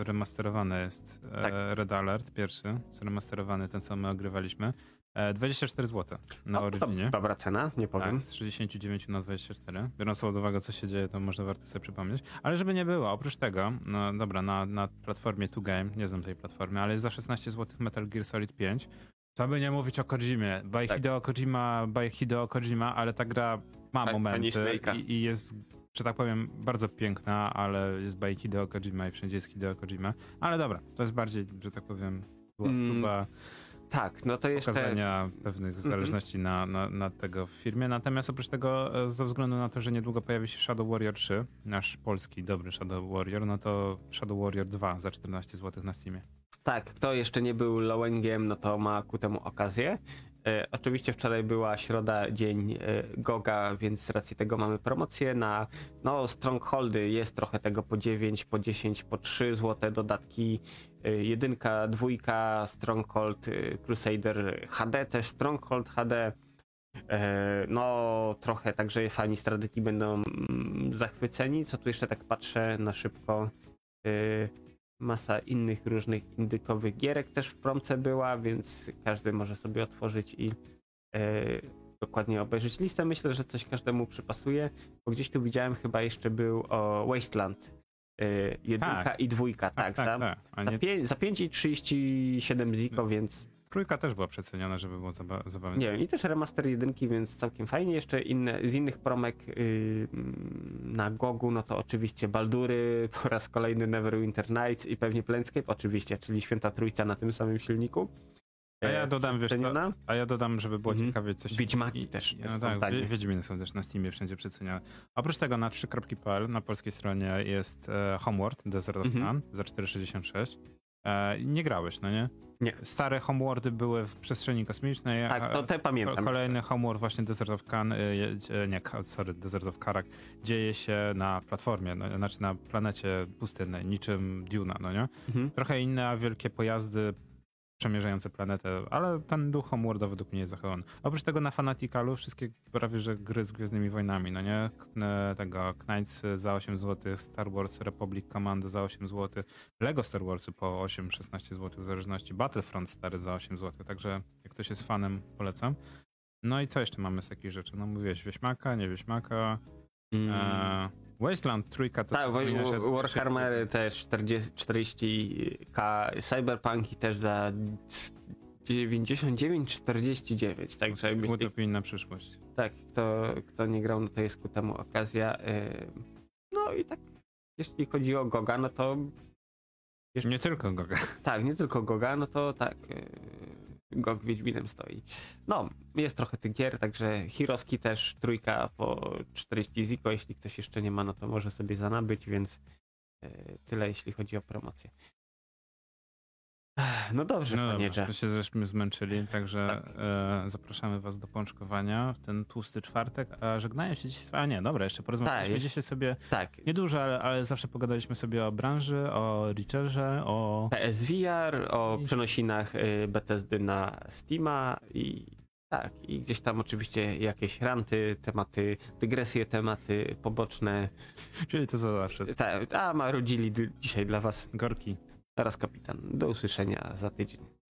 e, remasterowane jest e, Tak. Red Alert, pierwszy, zremasterowany, ten co my ogrywaliśmy. E, 24 zł na O, dobra cena, nie powiem. Tak, z 69 na 24. Biorąc pod uwagę, co się dzieje, to może warto sobie przypomnieć. Ale żeby nie było, oprócz tego, no dobra, na, na platformie 2Game, nie znam tej platformy, ale jest za 16 zł Metal Gear Solid 5. To by nie mówić o Kojimie. By Tak. Hideo Kojima, by Hideo Kojima, ale ta gra ma Tak, momenty i, i jest, że tak powiem, bardzo piękna, ale jest by Hideo Kojima i wszędzie jest Hideo Kojima. Ale dobra, to jest bardziej, że tak powiem, była Mm, próba Tak, no to jeszcze. pokazania pewnych Mhm. zależności na, na, na tego w firmie. Natomiast oprócz tego, e, ze względu na to, że niedługo pojawi się Shadow Warrior 3, nasz polski dobry Shadow Warrior, no to Shadow Warrior 2 za 14 zł na Steamie. Tak, kto jeszcze nie był low-endgame, no to ma ku temu okazję. E, oczywiście wczoraj była środa, dzień e, Goga, więc z racji tego mamy promocję na no, Strongholdy. Jest trochę tego po 9, po 10, po 3 złote dodatki. E, jedynka, dwójka, Stronghold, Crusader HD też, Stronghold HD. No, trochę także fani strategii będą mm, zachwyceni. Co tu jeszcze tak patrzę na szybko? Masa innych różnych indykowych gierek też w promce była, więc każdy może sobie otworzyć i e, dokładnie obejrzeć listę. Myślę, że coś każdemu przypasuje, bo gdzieś tu widziałem chyba jeszcze był o Wasteland. E, jedynka Tak. i dwójka, tak, tak, tak. A Za, nie, pię- za 5 i 37 ziko, więc trójka też była przeceniona, żeby było zaba zabawne. nie i też remaster jedynki, więc całkiem fajnie. Jeszcze inne, z innych promek yy, na Gogu, no to oczywiście Baldury, [laughs] po raz kolejny Neverwinter Nights i pewnie Planescape, oczywiście, czyli Święta Trójca na tym samym silniku. A ja E, dodam, wiesz co, a ja dodam, żeby było Mhm. ciekawie coś... Wiedźmaki i- też No są tak, tanie. Wie- Wiedźminy są też na Steamie wszędzie przeceniane. Oprócz tego na 3.pl na polskiej stronie jest e, Homeworld Desert of Mhm. Za 4,66. E, nie grałeś, no nie? Nie. Stare Homeworldy były w przestrzeni kosmicznej. Tak, to te pamiętam. Kolejny Homeworld, właśnie Desert of Khan, y, e, nie, sorry, Desert of Karak, dzieje się na platformie, no, znaczy na planecie pustynnej, niczym Duna, no nie? Mhm. Trochę inne, a wielkie pojazdy przemierzające planetę, ale ten duch homeworldowy według mnie jest zachowany. Oprócz tego na Fanaticalu wszystkie prawie, że gry z Gwiezdnymi Wojnami, no nie? K- tego Knights za 8 zł, Star Wars Republic Command za 8 zł, Lego Star Warsy po 8-16 zł w zależności, Battlefront stary za 8 zł, także jak ktoś jest fanem, polecam. No i co jeszcze mamy z takich rzeczy? No mówiłeś Wieśmaka, nie Wieśmaka, Mm. e, Wasteland trójka to... Tak, Warhammery też 40, 40k, Cyberpunki też za 99,49, także myślę, Utopii na przyszłość. tak, kto, kto nie grał, no to jest ku temu okazja. Ym, No i tak, jeśli chodzi o Goga, no to Nie tylko Goga. tak, nie tylko Goga, no to tak, Gog Wiedźminem stoi. No, jest trochę tych gier, także Hiroski też trójka po 40 ziko, jeśli ktoś jeszcze nie ma, no to może sobie zanabyć, więc yy, tyle jeśli chodzi o promocję. No dobrze, No panie dobra, to się żeśmy zmęczyli, także e, zapraszamy was do pączkowania w ten tłusty czwartek, a żegnają się dzisiaj... A nie, dobra, jeszcze porozmawialiśmy Tak, dzisiaj sobie, Tak, niedużo, ale, ale zawsze pogadaliśmy sobie o branży, o Reacherze, o... PSVR, o przenosinach y, Bethesdy na Steama i tak, i gdzieś tam oczywiście jakieś ranty, tematy, dygresje, tematy poboczne. Czyli to za zawsze. Tak, a marudzili dzisiaj dla was Gorki. Teraz kapitan. Do usłyszenia za tydzień.